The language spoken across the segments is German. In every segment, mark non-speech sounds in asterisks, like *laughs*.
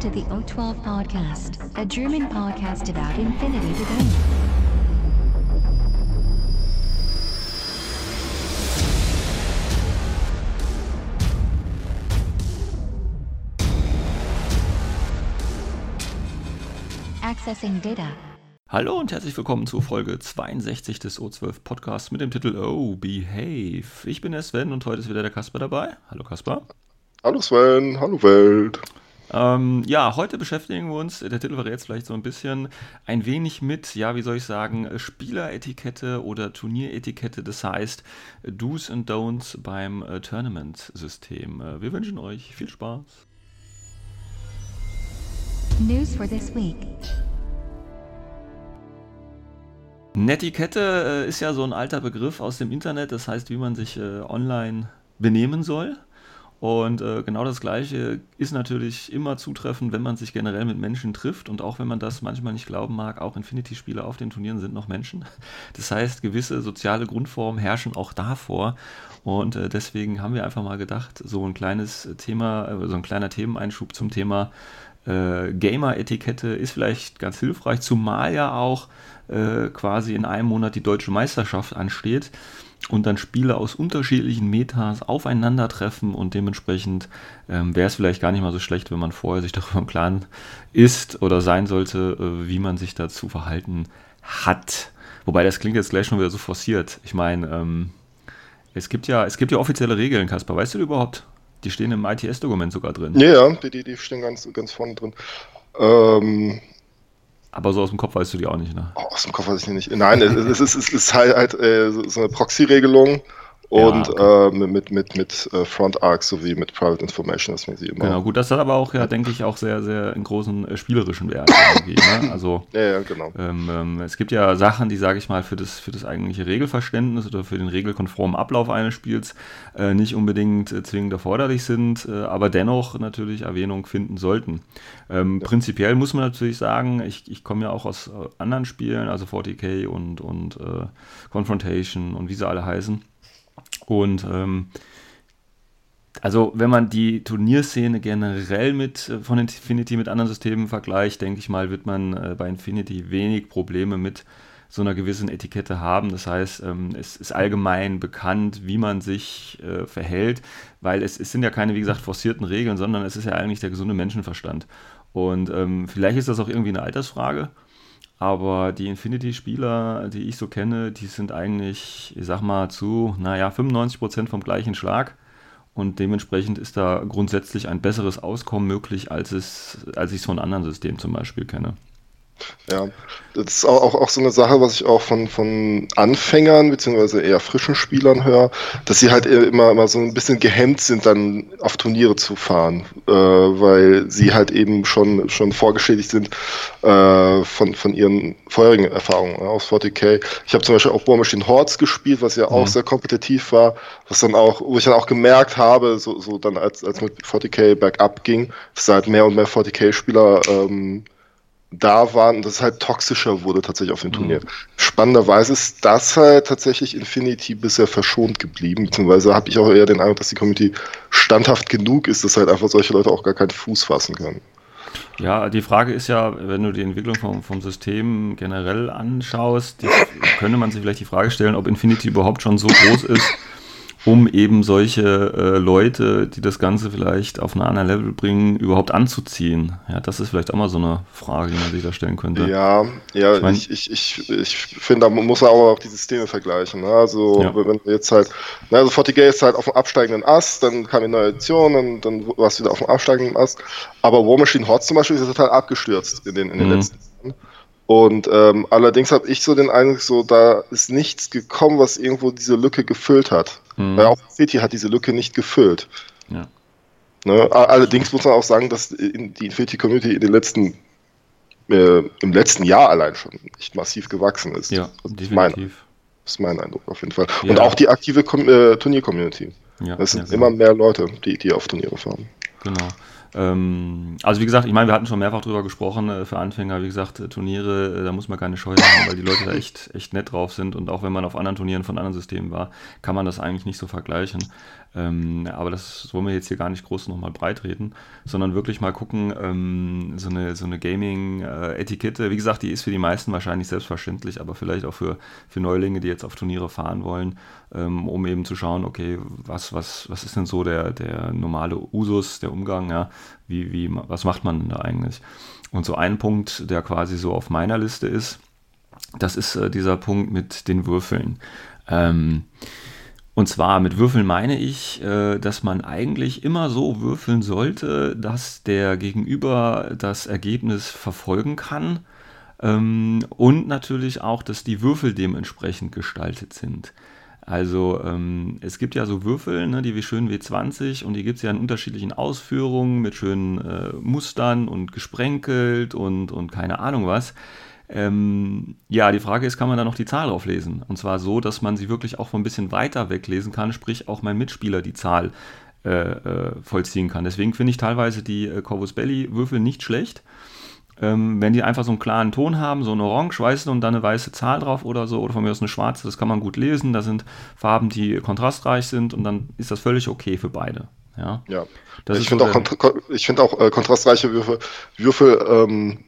Welcome to the O12 Podcast, a German podcast about infinity debate. Accessing data. Hallo und herzlich willkommen zu Folge 62 des O12 Podcasts mit dem Titel Oh, Behave. Ich bin der Sven und heute ist wieder der Kasper dabei. Hallo Kasper. Hallo Sven, hallo Welt. Ähm, ja, heute beschäftigen wir uns, der Titel verrät jetzt vielleicht so ein bisschen, ein wenig mit, ja, wie soll ich sagen, Spieleretikette oder Turnieretikette, das heißt Do's and Don'ts beim äh, Tournament-System. Äh, wir wünschen euch viel Spaß. News for this week. Netiquette äh, ist ja so ein alter Begriff aus dem Internet, das heißt, wie man sich äh, online benehmen soll. Und äh, genau das Gleiche ist natürlich immer zutreffend, wenn man sich generell mit Menschen trifft. Und auch wenn man das manchmal nicht glauben mag, auch Infinity-Spieler auf den Turnieren sind noch Menschen. *laughs* Das heißt, gewisse soziale Grundformen herrschen auch davor. Und äh, deswegen haben wir einfach mal gedacht, so ein kleines Thema, äh, so ein kleiner Themeneinschub zum Thema äh, Gamer-Etikette ist vielleicht ganz hilfreich, zumal ja auch äh, quasi in einem Monat die deutsche Meisterschaft ansteht und dann Spiele aus unterschiedlichen Metas aufeinandertreffen und dementsprechend ähm, wäre es vielleicht gar nicht mal so schlecht, wenn man vorher sich *laughs* darüber im Klaren ist oder sein sollte, äh, wie man sich dazu verhalten hat. Wobei das klingt jetzt gleich schon wieder so forciert. Ich meine, ähm, es gibt ja, es gibt ja offizielle Regeln, Kaspar. Weißt du die überhaupt? Die stehen im ITS-Dokument sogar drin. Ja, ja, die, die, die stehen ganz, ganz vorne drin. Ähm, aber so aus dem Kopf weißt du die auch nicht, ne? Oh, aus dem Kopf weiß ich nicht. Nein, es, es, ist, es ist halt, halt äh, so eine Proxy-Regelung und ja, okay. äh, mit, mit, mit äh, Front Arc sowie mit Private Information, dass man sie immer. Genau, gut, das hat aber auch, ja, denke ich, auch sehr, sehr einen großen äh, spielerischen Wert. *laughs* ne? Also, ja, ja, genau. Ähm, ähm, es gibt ja Sachen, die, sage ich mal, für das, für das eigentliche Regelverständnis oder für den regelkonformen Ablauf eines Spiels äh, nicht unbedingt äh, zwingend erforderlich sind, äh, aber dennoch natürlich Erwähnung finden sollten. Ähm, ja. Prinzipiell muss man natürlich sagen, ich, ich komme ja auch aus anderen Spielen, also 40k und, und Confrontation und wie sie alle heißen und ähm, also wenn man die Turnierszene generell mit äh, von Infinity mit anderen Systemen vergleicht, denke ich mal, wird man äh, bei Infinity wenig Probleme mit so einer gewissen Etikette haben. Das heißt, ähm, es ist allgemein bekannt, wie man sich äh, verhält, weil es, es, sind ja keine, wie gesagt, forcierten Regeln, sondern es ist ja eigentlich der gesunde Menschenverstand. Und ähm, vielleicht ist das auch irgendwie eine Altersfrage. Aber die Infinity-Spieler, die ich so kenne, die sind eigentlich, ich sag mal, zu, naja, 95% vom gleichen Schlag. Und dementsprechend ist da grundsätzlich ein besseres Auskommen möglich, als, es, als ich es von anderen Systemen zum Beispiel kenne. Ja, das ist auch, auch, so eine Sache, was ich auch von, von Anfängern beziehungsweise eher frischen Spielern höre, dass sie halt immer, immer so ein bisschen gehemmt sind, dann auf Turniere zu fahren, äh, weil sie halt eben schon, schon vorgeschädigt sind äh, von, von ihren vorherigen Erfahrungen ja, aus 40k. Ich habe zum Beispiel auch War Machine Hordes gespielt, was ja auch mhm. sehr kompetitiv war, was dann auch, wo ich dann auch gemerkt habe, so, so dann als, als mit 40k bergab ging, dass halt mehr und mehr 40k-Spieler ähm, da waren und das halt toxischer wurde tatsächlich auf dem Turnier. Mhm. Spannenderweise ist das halt tatsächlich Infinity bisher verschont geblieben, beziehungsweise habe ich auch eher den Eindruck, dass die Community standhaft genug ist, dass halt einfach solche Leute auch gar keinen Fuß fassen können. Ja, die Frage ist ja, wenn du die Entwicklung vom, vom System generell anschaust, die, könnte man sich vielleicht die Frage stellen, ob Infinity überhaupt schon so groß ist, um eben solche äh, Leute, die das Ganze vielleicht auf einen anderen Level bringen, überhaupt anzuziehen? Ja, das ist vielleicht auch mal so eine Frage, die man sich da stellen könnte. Ja, ja, ich, mein, ich, ich, ich, ich finde, da muss man auch die Systeme vergleichen. Ne? Also, ja. wenn jetzt halt, ne, also 40K ist halt auf dem absteigenden Ast, dann kam eine neue Edition, dann, dann warst du wieder auf dem absteigenden Ast. Aber War Machine Hot zum Beispiel ist total abgestürzt in den, in den mhm. letzten Jahren. Und ähm, allerdings habe ich so den Eindruck, so da ist nichts gekommen, was irgendwo diese Lücke gefüllt hat. Mhm. Weil auch City hat diese Lücke nicht gefüllt. Ja. Ne? Allerdings muss man auch sagen, dass die Infinity Community in den letzten äh, im letzten Jahr allein schon nicht massiv gewachsen ist. Ja, also definitiv. Das ist mein Eindruck auf jeden Fall. Ja. Und auch die aktive äh, Turnier-Community. Ja, das sind ja, immer mehr Leute, die, die auf Turniere fahren. Genau. Ähm, also wie gesagt, ich meine, wir hatten schon mehrfach drüber gesprochen, äh, für Anfänger, wie gesagt, äh, Turniere, äh, da muss man keine Scheu haben, weil die Leute da echt, echt nett drauf sind und auch wenn man auf anderen Turnieren von anderen Systemen war, kann man das eigentlich nicht so vergleichen. Ähm, aber das wollen wir jetzt hier gar nicht groß nochmal breit reden, sondern wirklich mal gucken, ähm, so eine, so eine Gaming-Etikette, wie gesagt, die ist für die meisten wahrscheinlich selbstverständlich, aber vielleicht auch für, für Neulinge, die jetzt auf Turniere fahren wollen, ähm, um eben zu schauen, okay, was, was, was ist denn so der, der normale Usus, der Umgang, ja, wie, wie, was macht man da eigentlich? Und so ein Punkt, der quasi so auf meiner Liste ist, das ist äh, dieser Punkt mit den Würfeln. Ähm, und zwar mit Würfeln meine ich, äh, dass man eigentlich immer so würfeln sollte, dass der Gegenüber das Ergebnis verfolgen kann. Ähm, und natürlich auch, dass die Würfel dementsprechend gestaltet sind. Also ähm, es gibt ja so Würfel, ne, die wie schön W20 und die gibt es ja in unterschiedlichen Ausführungen mit schönen äh, Mustern und gesprenkelt und, und keine Ahnung was. Ähm, ja, die Frage ist, kann man da noch die Zahl drauf lesen? Und zwar so, dass man sie wirklich auch von ein bisschen weiter weglesen kann, sprich auch mein Mitspieler die Zahl äh, äh, vollziehen kann. Deswegen finde ich teilweise die äh, Corvus Belli Würfel nicht schlecht. Ähm, wenn die einfach so einen klaren Ton haben, so ein Orange, weiße und dann eine weiße Zahl drauf oder so, oder von mir aus eine schwarze, das kann man gut lesen. Da sind Farben, die kontrastreich sind und dann ist das völlig okay für beide. Ja, ja. ich finde so auch, find auch äh, kontrastreiche Würfel, Würfel ähm,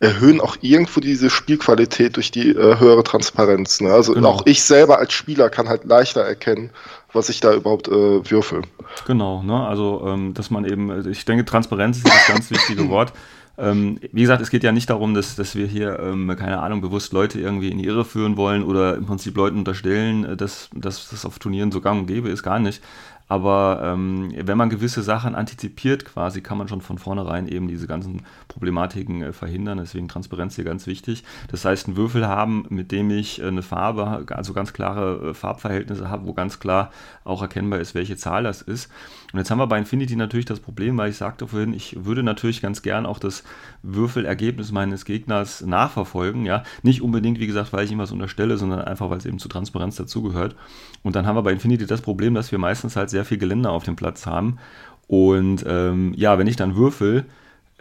erhöhen auch irgendwo diese Spielqualität durch die äh, höhere Transparenz. Ne? Also genau. auch ich selber als Spieler kann halt leichter erkennen, was ich da überhaupt äh, würfel. Genau, ne? also ähm, dass man eben, ich denke, Transparenz ist das ganz wichtige *clears throat* Wort. Ähm, wie gesagt, es geht ja nicht darum, dass, dass wir hier, ähm, keine Ahnung, bewusst Leute irgendwie in die Irre führen wollen oder im Prinzip Leuten unterstellen, äh, dass, dass das auf Turnieren so gang und gäbe ist, gar nicht. Aber ähm, wenn man gewisse Sachen antizipiert quasi, kann man schon von vornherein eben diese ganzen Problematiken äh, verhindern. Deswegen Transparenz hier ganz wichtig. Das heißt, einen Würfel haben, mit dem ich äh, eine Farbe, also ganz klare äh, Farbverhältnisse habe, wo ganz klar auch erkennbar ist, welche Zahl das ist. Und jetzt haben wir bei Infinity natürlich das Problem, weil ich sagte vorhin, ich würde natürlich ganz gern auch das Würfelergebnis meines Gegners nachverfolgen. Ja, nicht unbedingt, wie gesagt, weil ich ihm was unterstelle, sondern einfach, weil es eben zu Transparenz dazugehört. Und dann haben wir bei Infinity das Problem, dass wir meistens halt sehr viel Geländer auf dem Platz haben. Und ähm, ja, wenn ich dann würfel,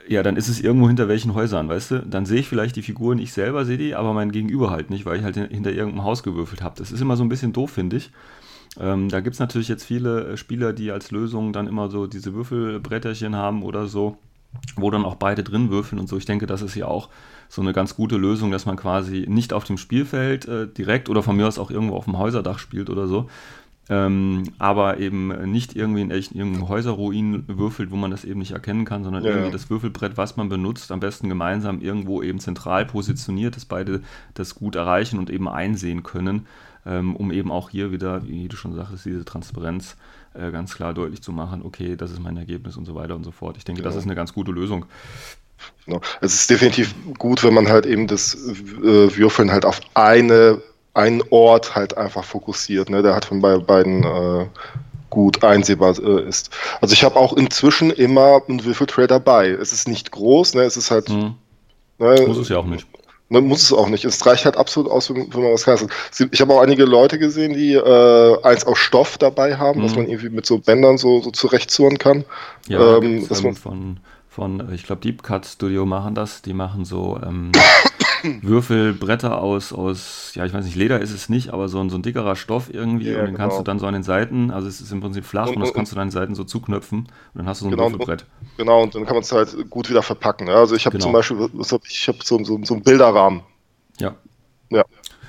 ja, dann ist es irgendwo hinter welchen Häusern, weißt du? Dann sehe ich vielleicht die Figuren, ich selber sehe die, aber mein Gegenüber halt nicht, weil ich halt hinter irgendeinem Haus gewürfelt habe. Das ist immer so ein bisschen doof, finde ich. Ähm, da gibt es natürlich jetzt viele äh, Spieler, die als Lösung dann immer so diese Würfelbretterchen haben oder so, wo dann auch beide drin würfeln und so. Ich denke, das ist ja auch so eine ganz gute Lösung, dass man quasi nicht auf dem Spielfeld äh, direkt oder von mir aus auch irgendwo auf dem Häuserdach spielt oder so, ähm, aber eben nicht irgendwie in echt irgendeinen Häuserruin würfelt, wo man das eben nicht erkennen kann, sondern ja, irgendwie das Würfelbrett, was man benutzt, am besten gemeinsam irgendwo eben zentral positioniert, dass beide das gut erreichen und eben einsehen können, ähm, um eben auch hier wieder, wie du schon sagtest, diese Transparenz äh, ganz klar deutlich zu machen, okay, das ist mein Ergebnis und so weiter und so fort. Ich denke, ja. das ist eine ganz gute Lösung. Genau. Es ist definitiv gut, wenn man halt eben das äh, Würfeln halt auf eine, einen Ort halt einfach fokussiert, ne, der halt von bei beiden äh, gut einsehbar äh, ist. Also ich habe auch inzwischen immer einen Würfeltray dabei. Es ist nicht groß, ne, es ist halt. Mhm. Ne, Muss es ja auch nicht. Man muss es auch nicht. Es reicht halt absolut aus, wenn man was kann. Ich habe auch einige Leute gesehen, die äh, eins aus Stoff dabei haben, mhm. was man irgendwie mit so Bändern so, so zurechtzurren kann. Ja, ähm, dass man von von, ich glaube, Deep Cut Studio machen das. Die machen so ähm, *coughs* *laughs* Würfelbretter aus, aus, ja, ich weiß nicht, Leder ist es nicht, aber so ein, so ein dickerer Stoff irgendwie. Ja, und den genau. kannst du dann so an den Seiten, also es ist im Prinzip flach und, und das kannst du an den Seiten so zuknöpfen und dann hast du so ein genau, Würfelbrett. Genau, und dann kann man es halt gut wieder verpacken. Ja? Also ich habe genau. zum Beispiel, ich habe so, so, so einen Bilderrahmen. Ja. Ja.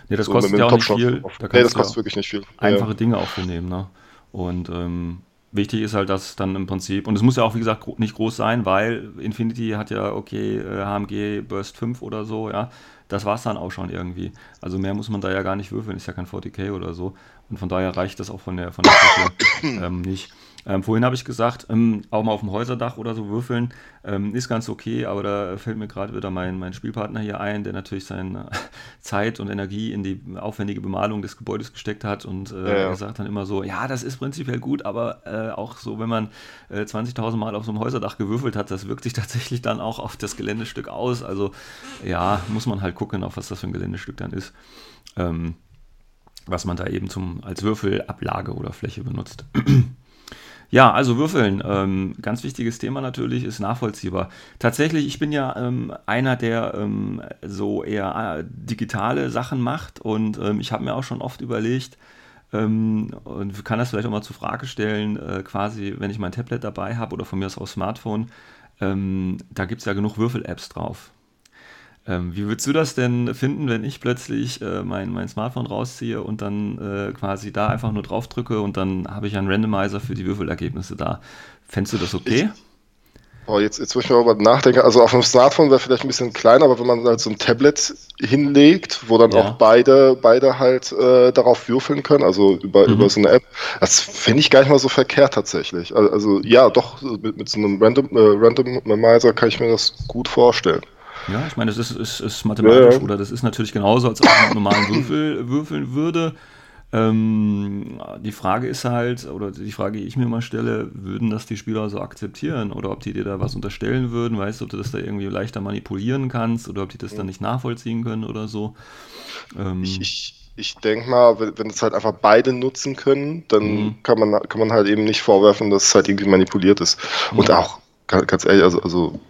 Nee, das so kostet ja auch nicht viel. Da nee, das kostet wirklich nicht viel. Einfache ja. Dinge auch für nehmen, ne? Und ähm, Wichtig ist halt, dass dann im Prinzip, und es muss ja auch, wie gesagt, nicht groß sein, weil Infinity hat ja, okay, HMG äh, Burst 5 oder so, ja. Das war es dann auch schon irgendwie. Also mehr muss man da ja gar nicht würfeln, ist ja kein 40k oder so. Und von daher reicht das auch von der, von der Fläche *coughs* ähm, nicht. Ähm, vorhin habe ich gesagt, ähm, auch mal auf dem Häuserdach oder so würfeln ähm, ist ganz okay, aber da fällt mir gerade wieder mein, mein Spielpartner hier ein, der natürlich seine *laughs* Zeit und Energie in die aufwendige Bemalung des Gebäudes gesteckt hat und äh, ja, ja. sagt dann immer so, ja, das ist prinzipiell gut, aber äh, auch so, wenn man äh, 20.000 Mal auf so einem Häuserdach gewürfelt hat, das wirkt sich *laughs* tatsächlich dann auch auf das Geländestück aus. Also ja, muss man halt gucken, auf was das für ein Geländestück dann ist. Ähm, was man da eben zum, als Würfelablage oder Fläche benutzt. *clears throat* Ja, also Würfeln, ähm, ganz wichtiges Thema natürlich, ist nachvollziehbar. Tatsächlich, ich bin ja ähm, einer, der ähm, so eher äh, digitale Sachen macht und ähm, ich habe mir auch schon oft überlegt, ähm, und kann das vielleicht auch mal zur Frage stellen, äh, quasi, wenn ich mein Tablet dabei habe oder von mir aus auch Smartphone, ähm, da gibt es ja genug Würfel-Apps drauf. Ähm, wie würdest du das denn finden, wenn ich plötzlich äh, mein, mein Smartphone rausziehe und dann äh, quasi da einfach nur drauf drücke und dann habe ich einen Randomizer für die Würfelergebnisse da? Fändest du das okay? Ich, oh, jetzt, jetzt muss ich mal darüber nachdenken. Also auf dem Smartphone wäre vielleicht ein bisschen kleiner, aber wenn man halt so ein Tablet hinlegt, wo dann ja. auch beide, beide halt äh, darauf würfeln können, also über, mhm. über so eine App, das finde ich gar nicht mal so verkehrt tatsächlich. Also, also ja, doch, mit, mit so einem Random, äh, Randomizer kann ich mir das gut vorstellen. Ja, ich meine, das ist, ist, ist mathematisch ja. oder das ist natürlich genauso, als ob man mit normalen Würfel *clears throat* würfeln würde. Ähm, die Frage ist halt, oder die Frage, die ich mir mal stelle, würden das die Spieler so akzeptieren oder ob die dir da was unterstellen würden, weißt du, ob du das da irgendwie leichter manipulieren kannst oder ob die das dann nicht nachvollziehen können oder so. Ähm, ich, ich, ich denke mal, wenn es halt einfach beide nutzen können, dann mhm. kann, man, kann man halt eben nicht vorwerfen, dass es halt irgendwie manipuliert ist. Und mhm. auch, ganz ehrlich, also, also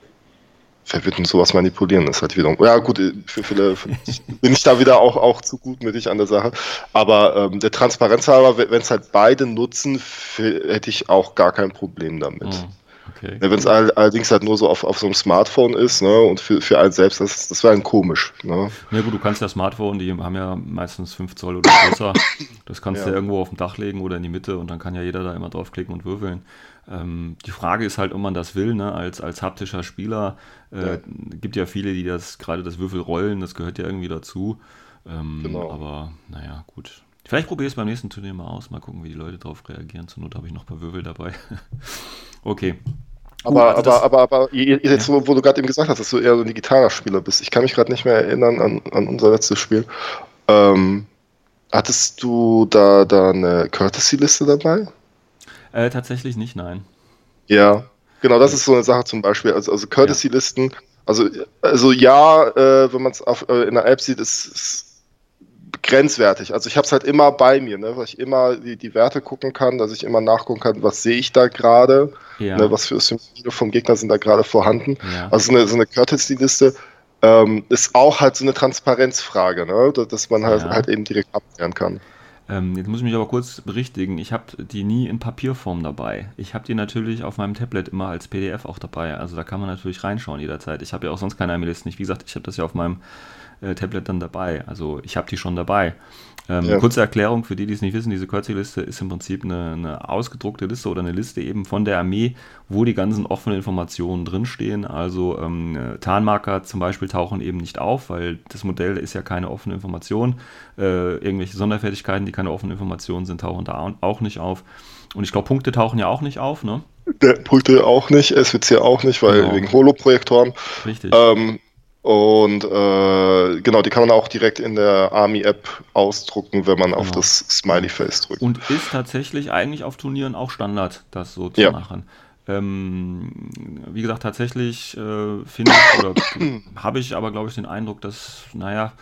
wer wird denn sowas manipulieren? Das ist halt wieder. Ja, gut, für viele *laughs* bin ich da wieder auch, auch zu gut mit dich an der Sache. Aber ähm, der Transparenz halber, wenn es halt beide nutzen, hätte ich auch gar kein Problem damit. Mhm. Okay. Wenn es all, allerdings halt nur so auf, auf so einem Smartphone ist, ne, und für, für einen selbst, das, das wäre dann komisch. Ne? Ja gut, du kannst ja Smartphone, die haben ja meistens 5 Zoll oder größer, *laughs* das kannst ja. du ja irgendwo auf dem Dach legen oder in die Mitte und dann kann ja jeder da immer draufklicken und würfeln. Ähm, die Frage ist halt, ob man das will, ne? als, als haptischer Spieler. Äh, ja. gibt ja viele, die das, gerade das Würfelrollen, das gehört ja irgendwie dazu. Ähm, genau. Aber naja, gut. Vielleicht probiere ich es beim nächsten Turnier mal aus, mal gucken, wie die Leute darauf reagieren. Zur Not habe ich noch ein paar Würfel dabei. *laughs* okay. Aber, also aber, aber, aber, jetzt, ja. wo du gerade eben gesagt hast, dass du eher so ein digitaler Spieler bist, ich kann mich gerade nicht mehr erinnern an, an unser letztes Spiel. Ähm, hattest du da, da eine Courtesy-Liste dabei? Äh, tatsächlich nicht, nein. Ja, genau, das ist so eine Sache zum Beispiel. Also, also Courtesy-Listen, also, also ja, äh, wenn man es äh, in der App sieht, ist, ist grenzwertig. Also ich habe es halt immer bei mir, ne, weil ich immer die, die Werte gucken kann, dass ich immer nachgucken kann, was sehe ich da gerade, ja. ne, was für Symbole vom Gegner sind da gerade vorhanden. Ja. Also so eine, so eine Courtesy-Liste ähm, ist auch halt so eine Transparenzfrage, ne, dass man halt, ja. halt eben direkt abklären kann. Ähm, jetzt muss ich mich aber kurz berichtigen. Ich habe die nie in Papierform dabei. Ich habe die natürlich auf meinem Tablet immer als PDF auch dabei. Also da kann man natürlich reinschauen jederzeit. Ich habe ja auch sonst keine E-Mail-Listen nicht. Wie gesagt, ich habe das ja auf meinem äh, Tablet dann dabei. Also ich habe die schon dabei. Ähm, ja. Kurze Erklärung für die, die es nicht wissen, diese Kürzel-Liste ist im Prinzip eine, eine, ausgedruckte Liste oder eine Liste eben von der Armee, wo die ganzen offenen Informationen drinstehen. Also ähm, Tarnmarker zum Beispiel tauchen eben nicht auf, weil das Modell ist ja keine offene Information. Äh, irgendwelche Sonderfertigkeiten, die keine offenen Informationen sind, tauchen da auch nicht auf. Und ich glaube, Punkte tauchen ja auch nicht auf, ne? Der Punkte auch nicht, SWC auch nicht, weil genau. wegen Holoprojektoren. Richtig. Ähm, und äh, genau, die kann man auch direkt in der Army-App ausdrucken, wenn man genau. auf das Smiley-Face drückt. Und ist tatsächlich eigentlich auf Turnieren auch Standard, das so zu ja. machen. Ähm, wie gesagt, tatsächlich äh, finde ich, oder *coughs* habe ich aber, glaube ich, den Eindruck, dass, naja,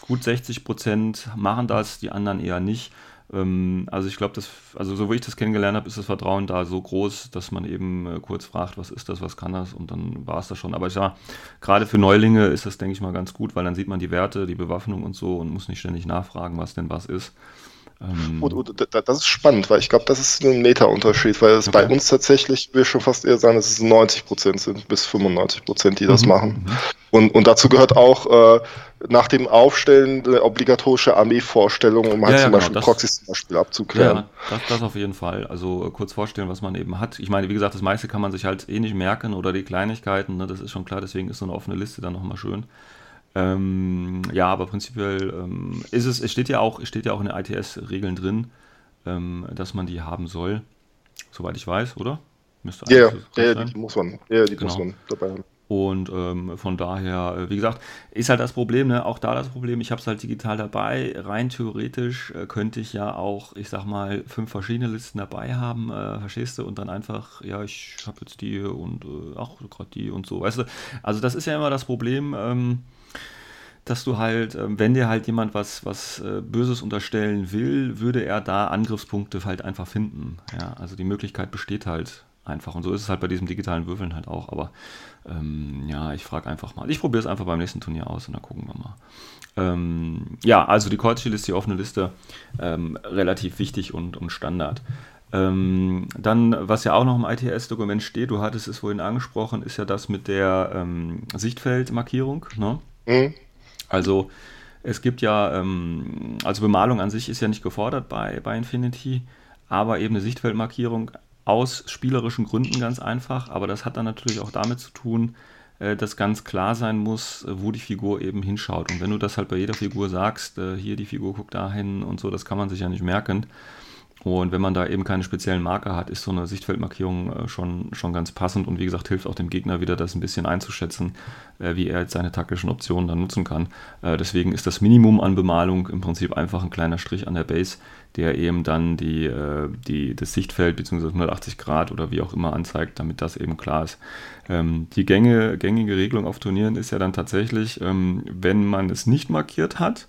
gut 60 Prozent machen das, die anderen eher nicht. Ähm, also ich glaube, dass, also so wie ich das kennengelernt habe, ist das Vertrauen da so groß, dass man eben äh, kurz fragt, was ist das, was kann das und dann war es das schon. Aber ich sage, gerade für Neulinge ist das, denke ich mal, ganz gut, weil dann sieht man die Werte, die Bewaffnung und so und muss nicht ständig nachfragen, was denn was ist. Ähm, und, und, das ist spannend, weil ich glaube, das ist ein Meta-Unterschied, weil es okay. bei uns tatsächlich, will schon fast eher sagen, dass es 90 Prozent sind, bis 95 Prozent, die das mhm. machen. Mhm. Und, und dazu gehört auch äh, nach dem Aufstellen eine obligatorische Armeevorstellung, um halt ja, zum ja, Beispiel genau, Proxys zum Beispiel abzuklären. Ja, das, das auf jeden Fall. Also äh, kurz vorstellen, was man eben hat. Ich meine, wie gesagt, das meiste kann man sich halt eh nicht merken oder die Kleinigkeiten, ne, das ist schon klar, deswegen ist so eine offene Liste dann nochmal schön. Ähm, ja, aber prinzipiell ähm, ist es, es steht ja auch, steht ja auch in den ITS-Regeln drin, ähm, dass man die haben soll, soweit ich weiß, oder? Müsste ja, ja, ja, die muss man, ja, die genau. muss man dabei haben. Und ähm, von daher, äh, wie gesagt, ist halt das Problem, ne? auch da das Problem, ich habe es halt digital dabei. Rein theoretisch äh, könnte ich ja auch, ich sag mal, fünf verschiedene Listen dabei haben, äh, verstehst du? Und dann einfach, ja, ich habe jetzt die und äh, auch gerade die und so, weißt du? Also das ist ja immer das Problem. Ähm, dass du halt, ähm, wenn dir halt jemand was, was äh, Böses unterstellen will, würde er da Angriffspunkte halt einfach finden. Ja, also die Möglichkeit besteht halt einfach. Und so ist es halt bei diesem digitalen Würfeln halt auch. Aber ähm, ja, ich frage einfach mal. Ich probiere es einfach beim nächsten Turnier aus und dann gucken wir mal. Ähm, ja, also die Kreuzschild ist die offene Liste ähm, relativ wichtig und, und Standard. Ähm, dann, was ja auch noch im ITS-Dokument steht, du hattest es vorhin angesprochen, ist ja das mit der ähm, Sichtfeldmarkierung. Ne? Mhm. Also es gibt ja, ähm, also Bemalung an sich ist ja nicht gefordert bei, bei Infinity, aber eben eine Sichtfeldmarkierung aus spielerischen Gründen ganz einfach. Aber das hat dann natürlich auch damit zu tun, äh, dass ganz klar sein muss, äh, wo die Figur eben hinschaut. Und wenn du das halt bei jeder Figur sagst, äh, hier die Figur guckt dahin und so, das kann man sich ja nicht merken. Und wenn man da eben keine speziellen Marker hat, ist so eine Sichtfeldmarkierung äh, schon, schon ganz passend und wie gesagt, hilft auch dem Gegner wieder, das ein bisschen einzuschätzen, äh, wie er jetzt seine taktischen Optionen dann nutzen kann. Äh, deswegen ist das Minimum an Bemalung im Prinzip einfach ein kleiner Strich an der Base, der eben dann die, die, das Sichtfeld bzw. 180 Grad oder wie auch immer anzeigt, damit das eben klar ist. Ähm, die gängige Regelung auf Turnieren ist ja dann tatsächlich, ähm, wenn man es nicht markiert hat,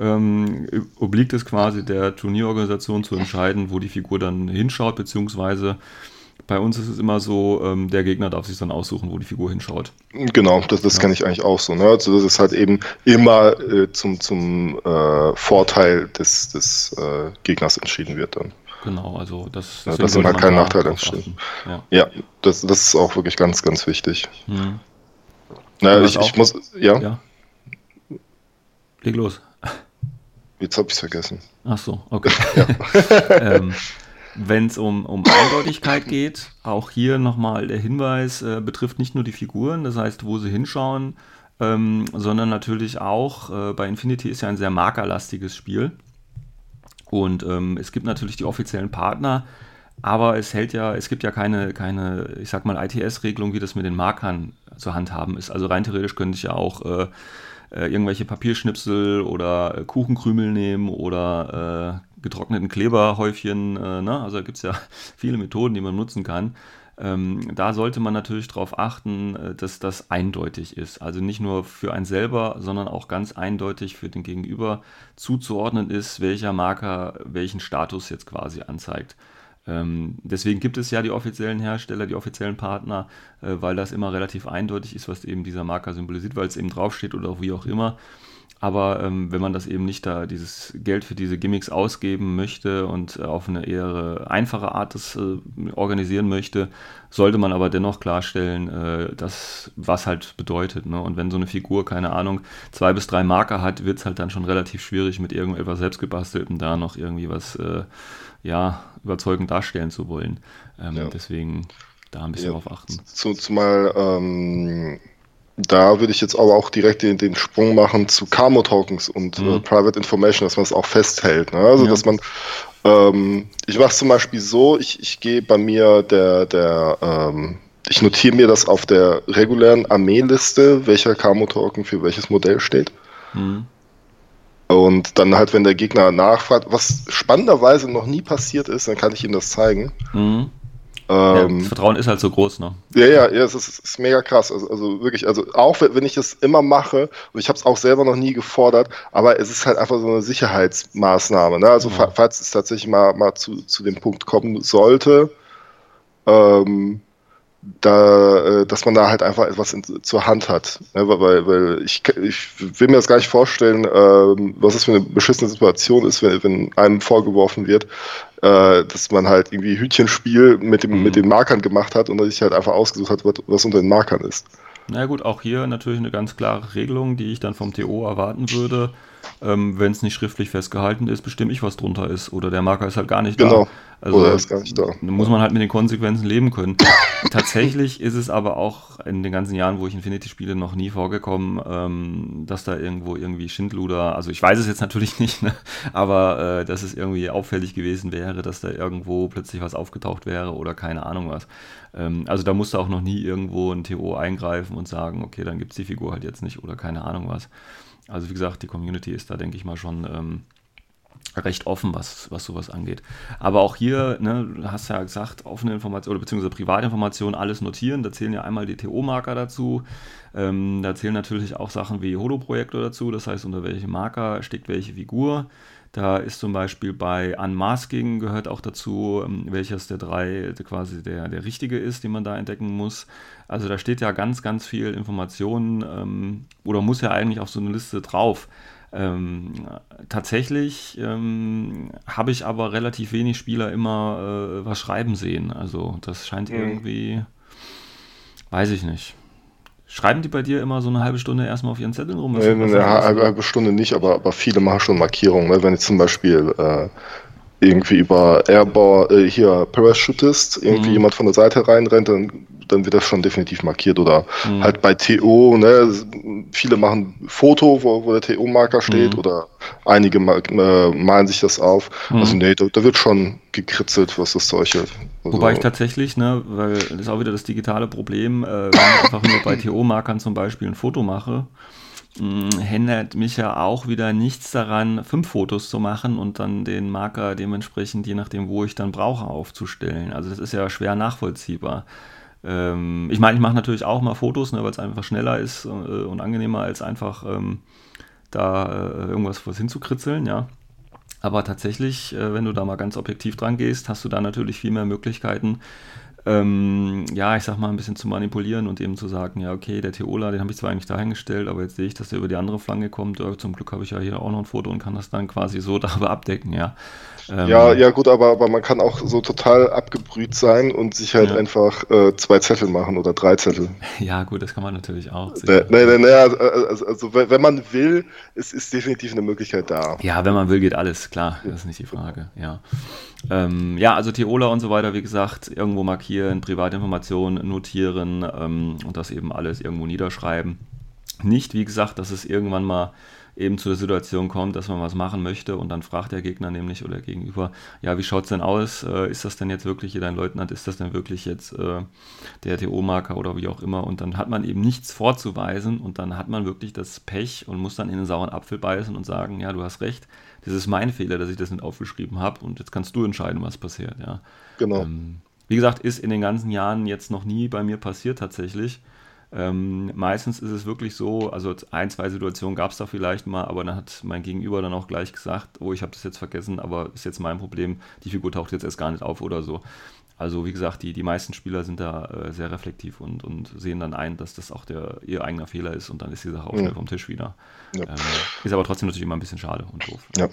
ähm, obliegt es quasi der Turnierorganisation zu entscheiden, wo die Figur dann hinschaut, beziehungsweise bei uns ist es immer so, ähm, der Gegner darf sich dann aussuchen, wo die Figur hinschaut. Genau, das, das ja. kann ich eigentlich auch so. Ne? Also das ist halt eben immer äh, zum, zum äh, Vorteil des, des äh, Gegners entschieden wird dann. Genau, also das, ja, das sind halt kein Nachteil entstehen. Ja, ja das, das ist auch wirklich ganz, ganz wichtig. Hm. Naja, ich, ich muss, ja. ja. Leg los. Jetzt habe ich es vergessen. Ach so, okay. *laughs* *laughs* ähm, Wenn es um, um Eindeutigkeit geht, auch hier nochmal der Hinweis, äh, betrifft nicht nur die Figuren, das heißt, wo sie hinschauen, ähm, sondern natürlich auch, äh, bei Infinity ist ja ein sehr markerlastiges Spiel. Und ähm, es gibt natürlich die offiziellen Partner, aber es hält ja, es gibt ja keine, keine ich sag mal, ITS-Regelung, wie das mit den Markern zu handhaben ist. Also rein theoretisch könnte ich ja auch äh, äh, irgendwelche Papierschnipsel oder äh, Kuchenkrümel nehmen oder äh, getrockneten Kleberhäufchen. Äh, ne? Also gibt es ja *laughs* viele Methoden, die man nutzen kann. Ähm, da sollte man natürlich darauf achten, äh, dass das eindeutig ist. Also nicht nur für einen selber, sondern auch ganz eindeutig für den Gegenüber zuzuordnen ist, welcher Marker welchen Status jetzt quasi anzeigt. Ähm, deswegen gibt es ja die offiziellen Hersteller, die offiziellen Partner, äh, weil das immer relativ eindeutig ist, was eben dieser Marker symbolisiert, weil es eben draufsteht oder wie auch immer. Aber ähm, wenn man das eben nicht da, dieses Geld für diese Gimmicks ausgeben möchte und äh, auf eine eher einfache Art das äh, organisieren möchte, sollte man aber dennoch klarstellen, äh, dass, was halt bedeutet. Ne? Und wenn so eine Figur, keine Ahnung, zwei bis drei Marker hat, wird es halt dann schon relativ schwierig, mit irgendetwas selbstgebasteltem da noch irgendwie was äh, ja, überzeugend darstellen zu wollen. Ähm, ja. Deswegen da ein bisschen ja. drauf achten. zumal ähm, da würde ich jetzt aber auch direkt den, den Sprung machen zu Camo-Tokens und äh, mhm. äh, Private Information, dass man es auch festhält. Ne? Also, ja. dass man, ähm, ich mache es zum Beispiel so, ich, ich gehe bei mir der, der, ähm, ich notiere mir das auf der regulären Armeeliste, welcher Camo-Token für welches Modell steht. Mhm. Und dann halt, wenn der Gegner nachfragt, was spannenderweise noch nie passiert ist, dann kann ich ihm das zeigen. Mhm. Ähm, ja, das Vertrauen ist halt so groß, ne? Ja, ja, ja, es ist, ist mega krass. Also, also, wirklich, also auch wenn ich es immer mache, und ich habe es auch selber noch nie gefordert, aber es ist halt einfach so eine Sicherheitsmaßnahme. Ne? Also ja. falls es tatsächlich mal, mal zu, zu dem Punkt kommen sollte, ähm, da, äh, dass man da halt einfach etwas in, zur Hand hat. Ne? Weil, weil ich, ich will mir das gar nicht vorstellen, ähm, was es für eine beschissene Situation ist, wenn, wenn einem vorgeworfen wird, äh, dass man halt irgendwie Hütchenspiel mit, dem, mhm. mit den Markern gemacht hat und dass sich halt einfach ausgesucht hat, was, was unter den Markern ist. Na gut, auch hier natürlich eine ganz klare Regelung, die ich dann vom TO erwarten würde. Ähm, Wenn es nicht schriftlich festgehalten ist, bestimme ich, was drunter ist. Oder der Marker ist halt gar nicht genau. da. Also, Oder ist gar nicht da. Dann muss man halt mit den Konsequenzen leben können. *laughs* Tatsächlich ist es aber auch in den ganzen Jahren, wo ich Infinity spiele, noch nie vorgekommen, ähm, dass da irgendwo irgendwie Schindluder, also ich weiß es jetzt natürlich *laughs* nicht, ne? aber äh, dass es irgendwie auffällig gewesen wäre, dass da irgendwo plötzlich was aufgetaucht wäre oder keine Ahnung was. Ähm, also da musste auch noch nie irgendwo ein TO eingreifen und sagen, okay, dann gibt es die Figur halt jetzt nicht oder keine Ahnung was. Also wie gesagt, die Community ist da, denke ich mal, schon ähm, recht offen, was, was sowas angeht. Aber auch hier, ne, du hast ja gesagt, offene Informationen oder beziehungsweise Privatinformationen, alles notieren. Da zählen ja einmal die TO-Marker dazu. Ähm, da zählen natürlich auch Sachen wie Holo-Projektor dazu, das heißt, unter welchem Marker steckt welche Figur. Da ist zum Beispiel bei Unmasking gehört auch dazu, ähm, welches der drei quasi der, der richtige ist, den man da entdecken muss. Also da steht ja ganz, ganz viel Informationen ähm, oder muss ja eigentlich auf so eine Liste drauf. Ähm, tatsächlich ähm, habe ich aber relativ wenig Spieler immer äh, was schreiben sehen. Also das scheint mhm. irgendwie, weiß ich nicht. Schreiben die bei dir immer so eine halbe Stunde erstmal auf ihren Zetteln rum? Nee, nee, eine halbe, halbe, Stunde nicht, aber, aber viele machen schon Markierungen. Ne? Wenn ich zum Beispiel äh, irgendwie über Airball, äh, hier Parachutist, irgendwie mhm. jemand von der Seite reinrennt, dann dann wird das schon definitiv markiert. Oder mhm. halt bei TO, ne, viele machen Foto, wo, wo der TO-Marker steht, mhm. oder einige äh, malen sich das auf. Mhm. Also nee, da, da, wird schon gekritzelt, was das Zeug hat. Also, Wobei ich tatsächlich, ne, weil das ist auch wieder das digitale Problem, äh, wenn ich einfach nur bei *clears throat* TO-Markern zum Beispiel ein Foto mache, hindert mich ja auch wieder nichts daran, fünf Fotos zu machen und dann den Marker dementsprechend, je nachdem, wo ich dann brauche, aufzustellen. Also das ist ja schwer nachvollziehbar. Ähm, ich meine, ich mache natürlich auch mal Fotos, ne, weil es einfach schneller ist äh, und angenehmer als einfach ähm, da äh, irgendwas was hinzukritzeln, ja. Aber tatsächlich, äh, wenn du da mal ganz objektiv dran gehst, hast du da natürlich viel mehr Möglichkeiten, ähm, ja, ich sag mal, ein bisschen zu manipulieren und eben zu sagen, ja, okay, der Theola, den habe ich zwar eigentlich dahingestellt, aber jetzt sehe ich, dass der über die andere Flanke kommt. Zum Glück habe ich ja hier auch noch ein Foto und kann das dann quasi so *laughs* darüber abdecken, ja. Ähm, ja, ja, gut, aber, aber man kann auch so total abgebrüht sein und sich halt ja. einfach äh, zwei Zettel machen oder drei Zettel. *laughs* Ja, gut, das kann man natürlich auch. Nein, nein, nee, also, also, also, wenn man will, ist, ist definitiv eine Möglichkeit da. Ja, wenn man will, geht alles, klar, das ist nicht die Frage, ja. Ähm, ja, also Tiroler und so weiter, wie gesagt, irgendwo markieren, Privatinformationen notieren ähm, und das eben alles irgendwo niederschreiben. Nicht, wie gesagt, dass es irgendwann mal eben zu der Situation kommt, dass man was machen möchte und dann fragt der Gegner nämlich oder gegenüber, ja, wie schaut es denn aus? Äh, ist das denn jetzt wirklich hier dein Leutnant? Ist das denn wirklich jetzt äh, der TO-Marker oder wie auch immer? Und dann hat man eben nichts vorzuweisen und dann hat man wirklich das Pech und muss dann in den sauren Apfel beißen und sagen, ja, du hast recht, das ist mein Fehler, dass ich das nicht aufgeschrieben habe und jetzt kannst du entscheiden, was passiert, ja. Genau. Ähm, wie gesagt, ist in den ganzen Jahren jetzt noch nie bei mir passiert tatsächlich. Ähm, meistens ist es wirklich so, also ein, zwei Situationen gab es da vielleicht mal, aber dann hat mein Gegenüber dann auch gleich gesagt, oh, ich habe das jetzt vergessen, aber ist jetzt mein Problem, die Figur taucht jetzt erst gar nicht auf oder so. Also wie gesagt, die, die meisten Spieler sind da äh, sehr reflektiv und, und sehen dann ein, dass das auch der, ihr eigener Fehler ist und dann ist die Sache auch schnell vom Tisch wieder. Ja. Ähm, ist aber trotzdem natürlich immer ein bisschen schade und doof. Ja.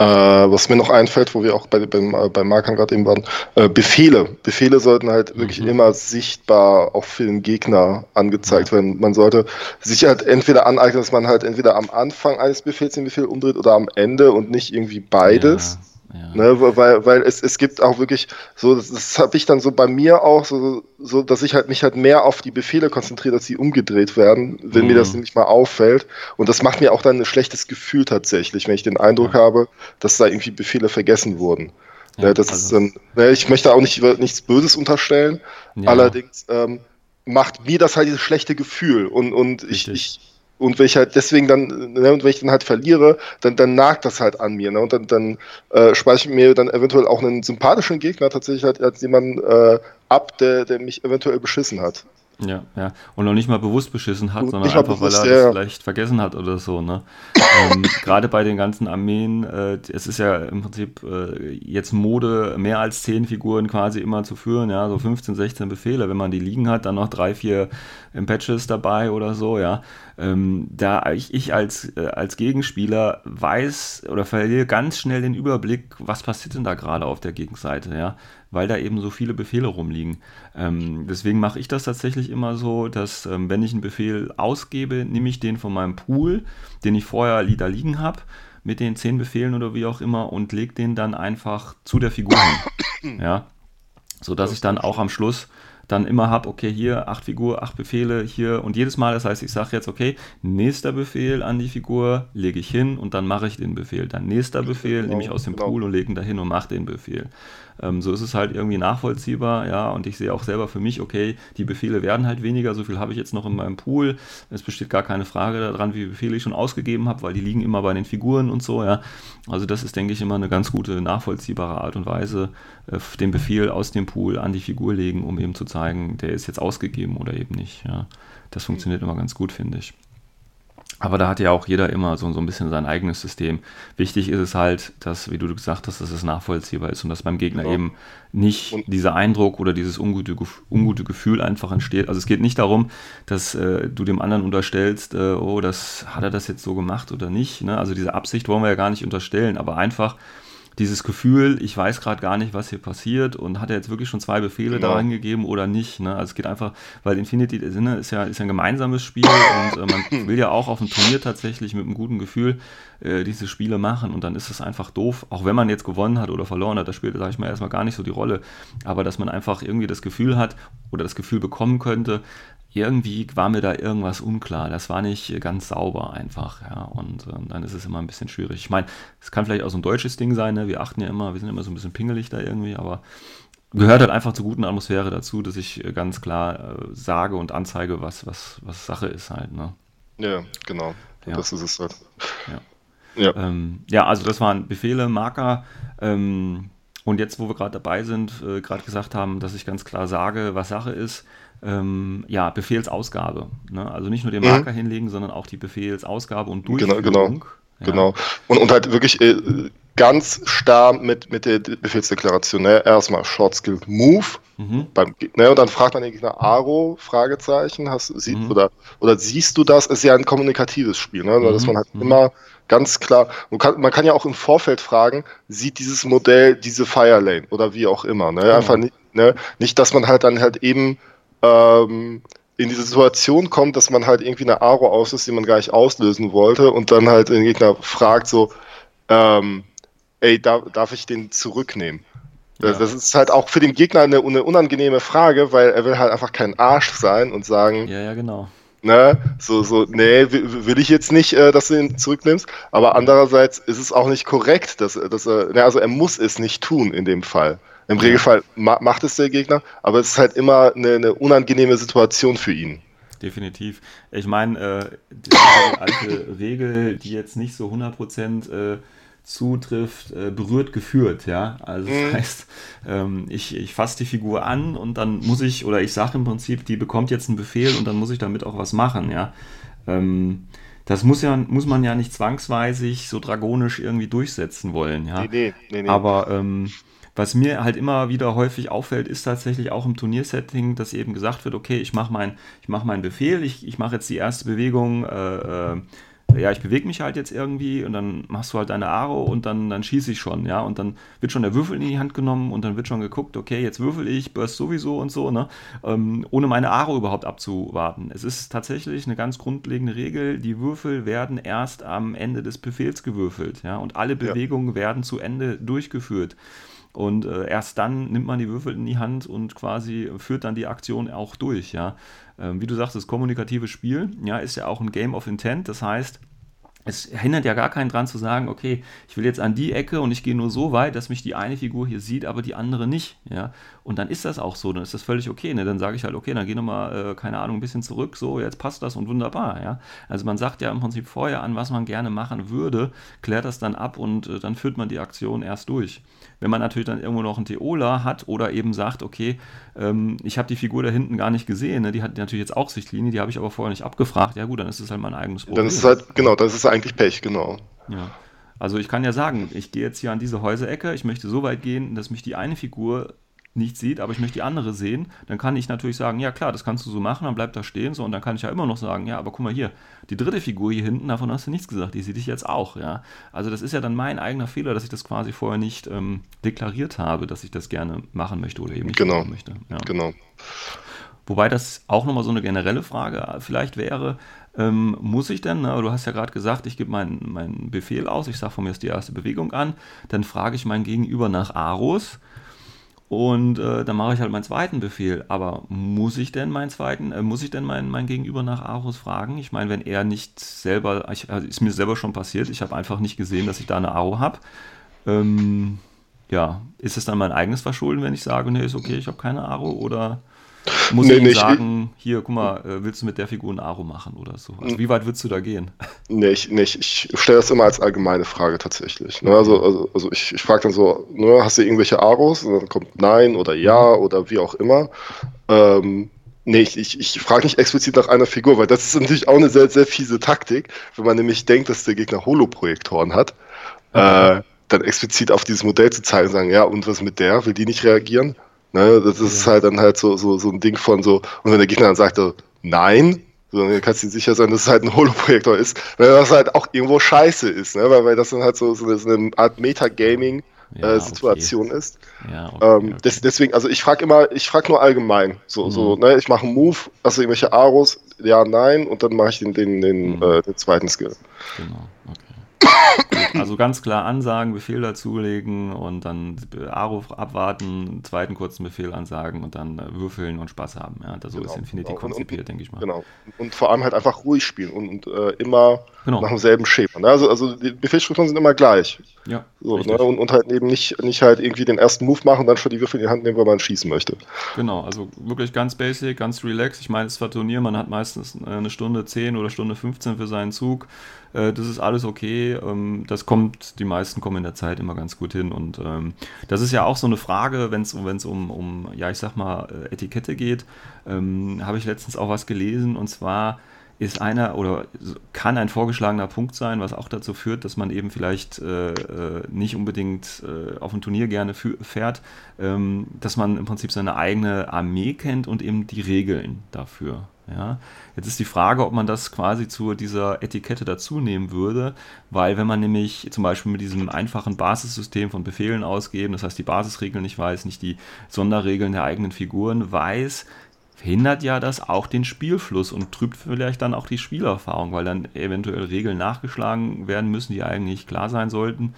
Äh, was mir noch einfällt, wo wir auch bei, beim, äh, beim Markern gerade eben waren, äh, Befehle. Befehle sollten halt mhm. wirklich immer sichtbar auch für den Gegner angezeigt werden. Man sollte sich halt entweder aneignen, dass man halt entweder am Anfang eines Befehls den Befehl umdreht oder am Ende und nicht irgendwie beides. Ja. Ja. Ne, weil weil es, es gibt auch wirklich so, das, das habe ich dann so bei mir auch so, so, dass ich halt mich halt mehr auf die Befehle konzentriere, dass sie umgedreht werden, wenn mhm. mir das nicht mal auffällt. Und das macht mir auch dann ein schlechtes Gefühl tatsächlich, wenn ich den Eindruck ja. habe, dass da irgendwie Befehle vergessen wurden. Ja, das also. ist dann, ne, ich möchte auch nicht nichts Böses unterstellen, allerdings ähm, macht mir das halt dieses schlechte Gefühl und, und ich, ich und wenn ich halt deswegen dann, ne, und wenn ich dann halt verliere, dann, dann nagt das halt an mir. Ne? Und dann, dann äh, speichere ich mir dann eventuell auch einen sympathischen Gegner tatsächlich halt als jemanden äh, ab, der, der mich eventuell beschissen hat. Ja, ja. Und noch nicht mal bewusst beschissen hat, sondern einfach, bewusst, weil er ja. vielleicht vergessen hat oder so. Ne? ähm, *laughs* Gerade bei den ganzen Armeen, äh, es ist ja im Prinzip äh, jetzt Mode, mehr als zehn Figuren quasi immer zu führen, ja, so 15, 16 Befehle. Wenn man die liegen hat, dann noch drei, vier Patches dabei oder so, ja. Ähm, da ich, ich als, äh, als Gegenspieler weiß oder verliere ganz schnell den Überblick, was passiert denn da gerade auf der Gegenseite, ja weil da eben so viele Befehle rumliegen. Ähm, deswegen mache ich das tatsächlich immer so, dass ähm, wenn ich einen Befehl ausgebe, nehme ich den von meinem Pool, den ich vorher da liegen habe, mit den zehn Befehlen oder wie auch immer und lege den dann einfach zu der Figur hin. *coughs* Ja, sodass ich dann auch am Schluss dann immer habe, okay, hier acht Figur, acht Befehle, hier und jedes Mal, das heißt, ich sage jetzt, okay, nächster Befehl an die Figur lege ich hin und dann mache ich den Befehl. Dann nächster Befehl genau, nehme ich aus dem genau. Pool und lege ihn dahin und mache den Befehl. Ähm, so ist es halt irgendwie nachvollziehbar, ja, und ich sehe auch selber für mich, okay, die Befehle werden halt weniger, so viel habe ich jetzt noch in meinem Pool. Es besteht gar keine Frage daran, wie Befehle ich schon ausgegeben habe, weil die liegen immer bei den Figuren und so, ja. Also das ist, denke ich, immer eine ganz gute, nachvollziehbare Art und Weise, äh, den Befehl aus dem Pool an die Figur legen, um eben zu zeigen, der ist jetzt ausgegeben oder eben nicht, ja. Das funktioniert immer ganz gut, finde ich. Aber da hat ja auch jeder immer so, so ein bisschen sein eigenes System. Wichtig ist es halt, dass, wie du gesagt hast, dass es nachvollziehbar ist und dass beim Gegner genau. eben nicht und dieser Eindruck oder dieses ungute, ungute Gefühl einfach entsteht. Also es geht nicht darum, dass äh, du dem anderen unterstellst, äh, oh, das hat er das jetzt so gemacht oder nicht. Ne? Also diese Absicht wollen wir ja gar nicht unterstellen, aber einfach dieses Gefühl, ich weiß gerade gar nicht, was hier passiert und hat er jetzt wirklich schon zwei Befehle genau. da reingegeben oder nicht. Ne? Also es geht einfach, weil Infinity Sinne ist ja, ist ja ein gemeinsames Spiel und äh, man *clears throat* will ja auch auf dem Turnier tatsächlich mit einem guten Gefühl äh, diese Spiele machen und dann ist es einfach doof, auch wenn man jetzt gewonnen hat oder verloren hat, das spielt, sage ich mal, erstmal gar nicht so die Rolle, aber dass man einfach irgendwie das Gefühl hat oder das Gefühl bekommen könnte, irgendwie war mir da irgendwas unklar. Das war nicht ganz sauber einfach, ja. Und äh, dann ist es immer ein bisschen schwierig. Ich meine, es kann vielleicht auch so ein deutsches Ding sein, ne? Wir achten ja immer, wir sind immer so ein bisschen pingelig da irgendwie, aber gehört halt einfach zur guten Atmosphäre dazu, dass ich äh, ganz klar äh, sage und anzeige, was, was, was Sache ist halt, ne? Ja, genau. Ja. Das ist es halt. Ja. Ja. Ähm, ja, also das waren Befehle, Marker. Ähm, und jetzt, wo wir gerade dabei sind, äh, gerade gesagt haben, dass ich ganz klar sage, was Sache ist, ähm, ja, Befehlsausgabe. Ne? Also nicht nur den mhm. Marker mhm. hinlegen, sondern auch die Befehlsausgabe und genau, Durchführung. Genau, genau. Ja. genau. Und, und halt wirklich äh, ganz starr mit, mit der Befehlsdeklaration. Ne? Erstmal Short Skill Move. Mhm. Beim, ne? Und dann fragt man den Gegner Aro, Fragezeichen, hast, sieht, mhm. oder, oder siehst du das? Ist ja ein kommunikatives Spiel, ne? dass mhm. man halt mhm. immer ganz klar, man kann, man kann ja auch im Vorfeld fragen, sieht dieses Modell diese Firelane oder wie auch immer. Ne? Genau. Einfach nicht, ne? nicht, dass man halt dann halt eben ähm, in diese Situation kommt, dass man halt irgendwie eine Aro auslöst, die man gar nicht auslösen wollte und dann halt den Gegner fragt so, ähm, ey, darf, darf ich den zurücknehmen? Ja. Das ist halt auch für den Gegner eine, eine, unangenehme Frage, weil er will halt einfach kein Arsch sein und sagen, ja, ja, genau. Ne, so, so, nee, will ich jetzt nicht, äh, dass du ihn zurücknimmst, aber andererseits ist es auch nicht korrekt, dass, dass er, ne, also er muss es nicht tun in dem Fall. Im Regelfall ma macht es der Gegner, aber es ist halt immer eine, eine unangenehme Situation für ihn. Definitiv. Ich meine, äh, die alte Regel, die jetzt nicht so 100% äh, zutrifft, äh, berührt geführt, ja. Also das mhm. heißt, ähm, ich, ich fasse die Figur an und dann muss ich, oder ich sage im Prinzip, die bekommt jetzt einen Befehl und dann muss ich damit auch was machen, ja. Ähm, das muss, ja, muss man ja nicht zwangsweise so dragonisch irgendwie durchsetzen wollen, ja. Nee, nee, nee, nee. Aber ähm, was mir halt immer wieder häufig auffällt, ist tatsächlich auch im Turniersetting, dass eben gesagt wird, okay, ich mache mein, mach meinen Befehl, ich, ich mache jetzt die erste Bewegung, äh, äh, ja, ich bewege mich halt jetzt irgendwie und dann machst du halt deine Aro und dann, dann schieße ich schon, ja, und dann wird schon der Würfel in die Hand genommen und dann wird schon geguckt, okay, jetzt würfel ich, burst sowieso und so, ne, ähm, ohne meine Aro überhaupt abzuwarten. Es ist tatsächlich eine ganz grundlegende Regel, die Würfel werden erst am Ende des Befehls gewürfelt, ja, und alle Bewegungen ja. werden zu Ende durchgeführt. Und äh, erst dann nimmt man die Würfel in die Hand und quasi führt dann die Aktion auch durch, ja. Ähm, wie du sagst, das kommunikative Spiel, ja, ist ja auch ein Game of Intent. Das heißt, es hindert ja gar keinen dran zu sagen, okay, ich will jetzt an die Ecke und ich gehe nur so weit, dass mich die eine Figur hier sieht, aber die andere nicht. Ja? Und dann ist das auch so, dann ist das völlig okay. Ne? Dann sage ich halt, okay, dann geh nochmal, äh, keine Ahnung, ein bisschen zurück, so, jetzt passt das und wunderbar. Ja? Also man sagt ja im Prinzip vorher an, was man gerne machen würde, klärt das dann ab und äh, dann führt man die Aktion erst durch. Wenn man natürlich dann irgendwo noch einen Theola hat oder eben sagt, okay, ähm, ich habe die Figur da hinten gar nicht gesehen, ne? die hat natürlich jetzt auch Sichtlinie, die habe ich aber vorher nicht abgefragt, ja gut, dann ist es halt mein eigenes Problem. Dann ist es halt, genau, das ist eigentlich Pech, genau. Ja. Also ich kann ja sagen, ich gehe jetzt hier an diese Häuserecke, ich möchte so weit gehen, dass mich die eine Figur nicht sieht, aber ich möchte die andere sehen, dann kann ich natürlich sagen, ja klar, das kannst du so machen, dann bleibt da stehen so und dann kann ich ja immer noch sagen, ja, aber guck mal hier, die dritte Figur hier hinten, davon hast du nichts gesagt, die sieht dich jetzt auch, ja. Also das ist ja dann mein eigener Fehler, dass ich das quasi vorher nicht ähm, deklariert habe, dass ich das gerne machen möchte oder eben nicht genau. machen möchte. Ja. Genau. Wobei das auch nochmal so eine generelle Frage vielleicht wäre, ähm, muss ich denn, na, du hast ja gerade gesagt, ich gebe meinen mein Befehl aus, ich sage von mir ist die erste Bewegung an, dann frage ich mein Gegenüber nach Aros und äh, dann mache ich halt meinen zweiten Befehl. Aber muss ich denn meinen zweiten, äh, muss ich denn mein, mein Gegenüber nach Aros fragen? Ich meine, wenn er nicht selber, ich, also ist mir selber schon passiert, ich habe einfach nicht gesehen, dass ich da eine Aro habe. Ähm, ja, ist es dann mein eigenes Verschulden, wenn ich sage, nee, ist okay, ich habe keine Aro oder muss Nee, ich ich- sagen, hier, guck mal, äh, willst du mit der Figur ein Aro machen oder so? Also wie weit würdest du da gehen? Nee, ich, nee, ich, stelle das immer als allgemeine Frage tatsächlich. Ne? Also, also, also ich, ich frage dann so, ne, hast du irgendwelche Aros? Und dann kommt Nein oder Ja oder wie auch immer. Ähm, nee, ich, ich, ich frage nicht explizit nach einer Figur, weil das ist natürlich auch eine sehr, sehr fiese Taktik, wenn man nämlich denkt, dass der Gegner Holoprojektoren hat, äh, dann explizit auf dieses Modell zu zeigen und sagen, ja, und was mit der? Will die nicht reagieren? Ne, das ist halt dann halt so, so, so ein Ding von so, und wenn der Gegner dann sagt, so, nein, so, dann kannst du dir sicher sein, dass es halt ein Holoprojektor ist, weil das halt auch irgendwo scheiße ist, ne? weil, weil das dann halt so, so eine- so eine Art Metagaming-Situation Ja, ist. Ja, okay, Ähm, okay. des, deswegen, also ich frage immer, ich frage nur allgemein. So, so, Mhm. ne, ich mache einen Move, du irgendwelche Aros? Ja, nein, und dann mache ich den, den, den, Mhm. äh, den zweiten Skill. Genau, okay. Also ganz klar ansagen, Befehl dazulegen und dann Aro abwarten, zweiten kurzen Befehl ansagen und dann äh, würfeln und Spaß haben. Ja, da so Genau, ist Infinity genau. Und- konzipiert, denke ich mal. Genau. Und vor allem halt einfach ruhig spielen und, und äh, immer Genau. nach demselben Schema. Ne? Also, also die Befehlsstrukturen sind immer gleich. Ja, So, ne? und, und halt eben nicht, nicht halt irgendwie den ersten Move machen, dann schon die Würfel in die Hand nehmen, weil man schießen möchte. Genau, also wirklich ganz basic, ganz relaxed. Ich meine, es war Turnier, man hat meistens äh, eine Stunde 10 oder Stunde 15 für seinen Zug. Äh, Das ist alles okay. Ähm, Das kommt, die meisten kommen in der Zeit immer ganz gut hin. Und ähm, das ist ja auch so eine Frage, wenn es um, um, ja, ich sag mal, äh, Etikette geht. Ähm, Habe ich letztens auch was gelesen und zwar ist einer oder kann ein vorgeschlagener Punkt sein, was auch dazu führt, dass man eben vielleicht äh, äh, nicht unbedingt äh, auf ein Turnier gerne fährt, ähm, dass man im Prinzip seine eigene Armee kennt und eben die Regeln dafür. Ja? Jetzt ist die Frage, ob man das quasi zu dieser Etikette dazu nehmen würde, weil wenn man nämlich zum Beispiel mit diesem einfachen Basissystem von Befehlen ausgeben, das heißt die Basisregeln nicht weiß, nicht die Sonderregeln der eigenen Figuren weiß, verhindert ja das auch den Spielfluss und trübt vielleicht dann auch die Spielerfahrung, weil dann eventuell Regeln nachgeschlagen werden müssen, die eigentlich klar sein sollten.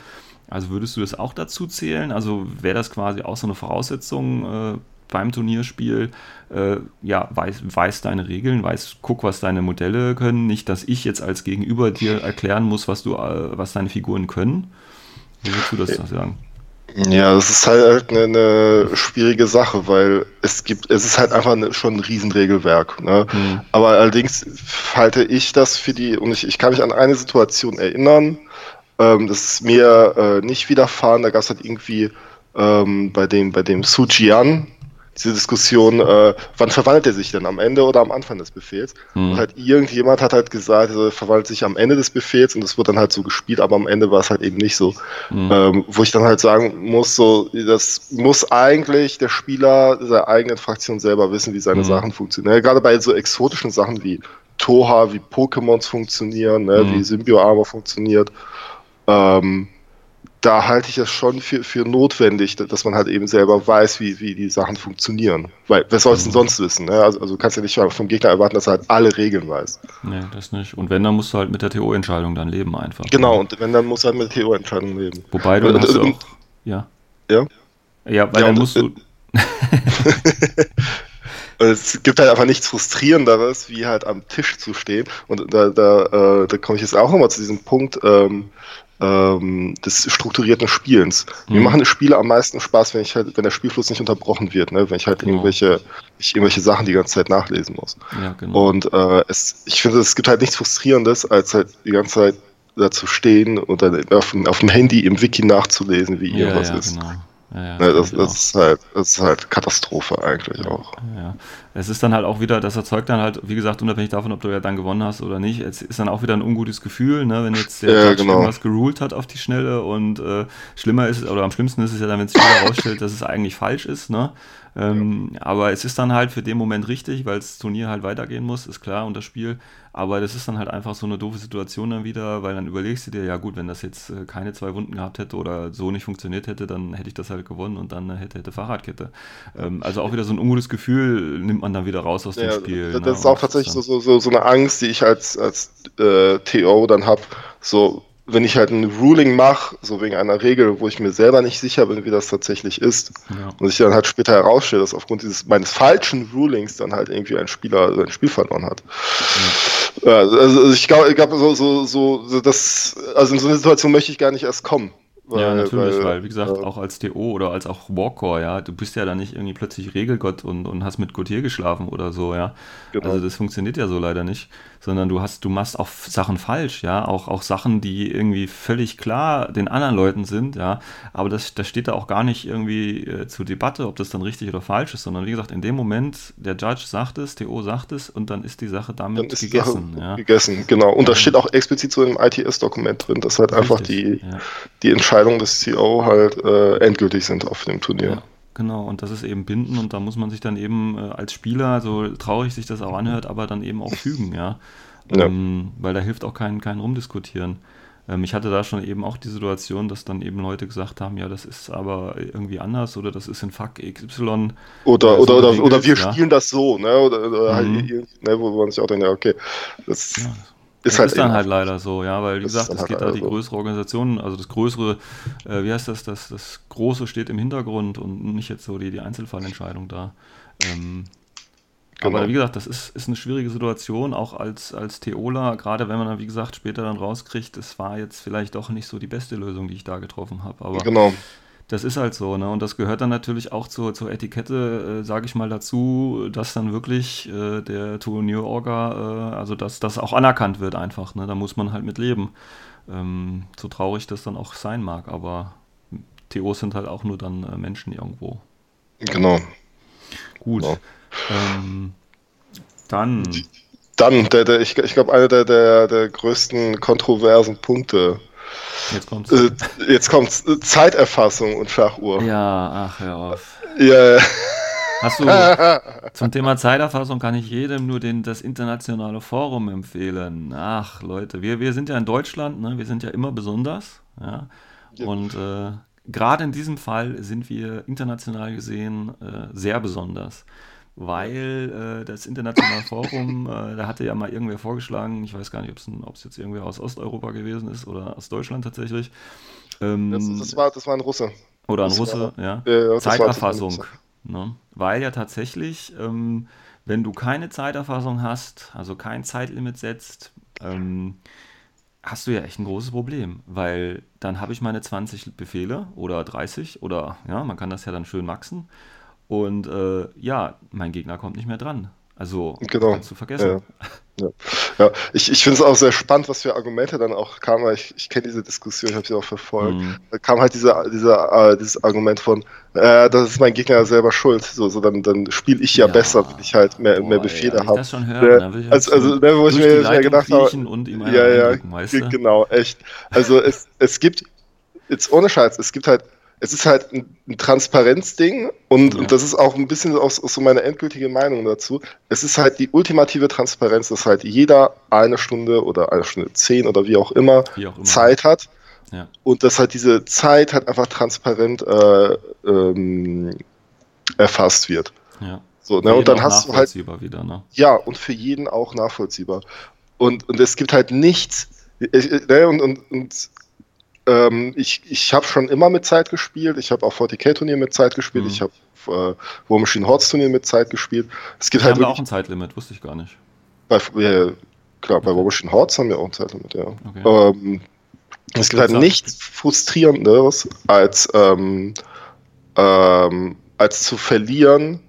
Also würdest du das auch dazu zählen? Also wäre das quasi auch so eine Voraussetzung äh, beim Turnierspiel? Äh, ja, weiß, weiß deine Regeln, weiß, guck, was deine Modelle können. Nicht, dass ich jetzt als Gegenüber dir erklären muss, was du, äh, was deine Figuren können. Wie würdest du das sagen? Ja, das ist halt eine, eine schwierige Sache, weil es gibt, es ist halt einfach eine, schon ein Riesenregelwerk. Ne? Hm. Aber allerdings halte ich das für die, und ich, ich kann mich an eine Situation erinnern, ähm, das ist mir äh, nicht widerfahren, da gab es halt irgendwie ähm, bei dem, bei dem Su Jian diese Diskussion, äh, wann verwandelt er sich denn, am Ende oder am Anfang des Befehls? Hm. Und halt irgendjemand hat halt gesagt, er verwandelt sich am Ende des Befehls und das wird dann halt so gespielt, aber am Ende war es halt eben nicht so. Hm. Ähm, wo ich dann halt sagen muss, so, das muss eigentlich der Spieler der eigenen Fraktion selber wissen, wie seine Mhm. Sachen funktionieren. Ja, gerade bei so exotischen Sachen wie Toha, wie Pokémons funktionieren, ne, Mhm. wie Symbio-Armor funktioniert. Ähm, da halte ich es schon für, für notwendig, da- dass man halt eben selber weiß, wie, wie die Sachen funktionieren. Weil, wer soll es denn Mhm. sonst wissen? Ne? Also, also du kannst ja nicht vom Gegner erwarten, dass er halt alle Regeln weiß. Nee, das nicht. Und wenn, dann musst du halt mit der TO-Entscheidung dann leben einfach. Genau, und wenn, dann muss er halt mit TO-Entscheidungen leben. Wobei du Und- hast du und- auch. Ja. Ja? Ja, weil Ja, dann musst du. *laughs* Und Es gibt halt einfach nichts Frustrierenderes, wie halt am Tisch zu stehen. Und da, da, äh, da komme ich jetzt auch nochmal zu diesem Punkt ähm, ähm, des strukturierten Spielens. Mir Mhm. machen die Spiele am meisten Spaß, wenn ich halt, wenn der Spielfluss nicht unterbrochen wird, ne? wenn ich halt Genau. irgendwelche, ich irgendwelche Sachen die ganze Zeit nachlesen muss. Ja, genau. Und äh, es, ich finde, es gibt halt nichts Frustrierendes, als halt die ganze Zeit da zu stehen und dann auf, dem- auf dem Handy im Wiki nachzulesen, wie ja, irgendwas ja, ist. genau. Ja, ja, Ne, das, ich das, ist halt, das ist halt Katastrophe eigentlich auch. Ja, es ist dann halt auch wieder, das erzeugt dann halt, wie gesagt, unabhängig davon, ob du ja dann gewonnen hast oder nicht, es ist dann auch wieder ein ungutes Gefühl, ne, wenn jetzt der Ja, genau. irgendwas geruled hat auf die Schnelle und äh, schlimmer ist, oder am schlimmsten ist es ja dann, wenn es wieder herausstellt, dass es eigentlich falsch ist, ne, ähm, aber es ist dann halt für den Moment richtig, weil das Turnier halt weitergehen muss, ist klar, und das Spiel, aber das ist dann halt einfach so eine doofe Situation dann wieder, weil dann überlegst du dir, ja gut, wenn das jetzt äh, keine zwei Wunden gehabt hätte oder so nicht funktioniert hätte, dann hätte ich das halt gewonnen und dann äh, hätte, hätte Fahrradkette. Ähm, also auch wieder so ein ungutes Gefühl nimmt man dann wieder raus aus Ja, dem Spiel. das ne? ist auch tatsächlich so, so, so eine Angst, die ich als, als äh, TO dann habe. So, wenn ich halt ein Ruling mache, so wegen einer Regel, wo ich mir selber nicht sicher bin, wie das tatsächlich ist, Ja. und sich dann halt später herausstellt, dass aufgrund dieses meines falschen Rulings dann halt irgendwie ein Spieler sein Spiel verloren hat. Ja, also ich glaube, ich glaub, so, so, so, das, also in so eine Situation möchte ich gar nicht erst kommen. Weil, ja, natürlich, weil, weil wie gesagt, äh, auch als TO oder als auch Warcore, ja, du bist ja dann nicht irgendwie plötzlich Regelgott und, und hast mit Gautier geschlafen oder so, ja. Genau. Also das funktioniert ja so leider nicht, sondern du hast, du machst auch Sachen falsch, ja, auch, auch Sachen, die irgendwie völlig klar den anderen Leuten sind, ja, aber das, das steht da auch gar nicht irgendwie äh, zur Debatte, ob das dann richtig oder falsch ist, sondern wie gesagt, in dem Moment, der Judge sagt es, TO sagt es und dann ist die Sache damit gegessen. Ja. Gegessen, genau. Und das steht auch explizit so im ITS-Dokument drin, dass halt richtig, einfach die, ja. die Entscheidungen des CO halt äh, endgültig sind auf dem Turnier. Ja. Genau, und das ist eben binden und da muss man sich dann eben äh, als Spieler, so traurig sich das auch anhört, aber dann eben auch fügen, ja. *laughs* ja. Ähm, weil da hilft auch kein, kein Rumdiskutieren. Ähm, ich hatte da schon eben auch die Situation, dass dann eben Leute gesagt haben, ja, das ist aber irgendwie anders oder das ist in Fuck XY. Oder, oder, oder, oder, wir ja. spielen das so, ne? Oder, oder halt mhm. ne, wo man sich auch denkt, ja, okay, das, ja, ist, halt ist dann halt leider so, ja, weil wie gesagt, es halt geht da die so. größere Organisation, also das größere, äh, wie heißt das, das, das Große steht im Hintergrund und nicht jetzt so die, die Einzelfallentscheidung da. Ähm, genau. Aber wie gesagt, das ist, ist eine schwierige Situation, auch als, als Theola, gerade wenn man dann, wie gesagt, später dann rauskriegt, es war jetzt vielleicht doch nicht so die beste Lösung, die ich da getroffen habe. Aber genau das ist halt so, ne? Und das gehört dann natürlich auch zur, zur Etikette, äh, sage ich mal, dazu, dass dann wirklich äh, der Turnierorga, äh, also dass das auch anerkannt wird einfach, ne? Da muss man halt mit leben. Ähm, so traurig das dann auch sein mag, aber TOs sind halt auch nur dann äh, Menschen irgendwo. Genau. Gut. Genau. Ähm, dann. Dann, der, der, ich, ich glaube, einer der, der, der größten kontroversen Punkte Jetzt kommt's. Äh, jetzt kommt's. Zeiterfassung und Schachuhr. Ja, ach, hör auf. Ja. Hast du *laughs* zum Thema Zeiterfassung kann ich jedem nur den, das internationale Forum empfehlen. Ach, Leute, wir, wir sind ja in Deutschland, ne? wir sind ja immer besonders. Ja? ja. Und äh, gerade in diesem Fall sind wir international gesehen äh, sehr besonders weil äh, das Internationale Forum, äh, da hatte ja mal irgendwer vorgeschlagen, ich weiß gar nicht, ob es jetzt irgendwer aus Osteuropa gewesen ist oder aus Deutschland tatsächlich. Ähm, das, das, war, das war ein Russe. Oder ein Russe, war, ja. ja Zeiterfassung. Ne? Weil ja tatsächlich, ähm, wenn du keine Zeiterfassung hast, also kein Zeitlimit setzt, ähm, hast du ja echt ein großes Problem, weil dann habe ich meine 20 Befehle oder 30 oder ja, man kann das ja dann schön maxen und äh, ja, mein Gegner kommt nicht mehr dran. Also genau. kannst du vergessen. Ja, ja. ja. ich, ich finde es auch sehr spannend, was für Argumente dann auch kamen. Ich, ich kenne diese Diskussion, ich habe sie auch verfolgt. Mhm. Da kam halt diese, diese, äh, dieses Argument von, äh, das ist mein Gegner selber schuld. So, so dann, dann spiele ich ja, ja, besser, wenn ich halt mehr, Boah, mehr Befehle habe. das schon hören, ja, ich also, also ne, wo ich mir ja gedacht habe, und ihm ja, ja, weißt du? genau, echt. Also es, es gibt, jetzt ohne Scheiß, es gibt halt es ist halt ein, ein Transparenzding und, ja. und das ist auch ein bisschen auch, so meine endgültige Meinung dazu. Es ist halt die ultimative Transparenz, dass halt jeder eine Stunde oder eine Stunde zehn oder wie auch immer, wie auch immer. Zeit hat. Ja. Und dass halt diese Zeit halt einfach transparent äh, ähm, erfasst wird. Ja. So, ne? Und dann hast du halt. Wieder, ne? Ja, und für jeden auch nachvollziehbar. Und, und es gibt halt nichts. Äh, ne? Und, und, und ähm, ich ich habe schon immer mit Zeit gespielt. Ich habe auch 40k-Turnier mit Zeit gespielt. Mhm. Ich habe äh, War Machine Hordes Turnier mit Zeit gespielt. Es gibt wir halt haben auch ein Zeitlimit, wusste ich gar nicht. Bei, äh, klar, bei War Machine Hordes haben wir auch ein Zeitlimit, ja. Okay. Ähm, es gibt halt nichts frustrierenderes als ähm, ähm, als zu verlieren,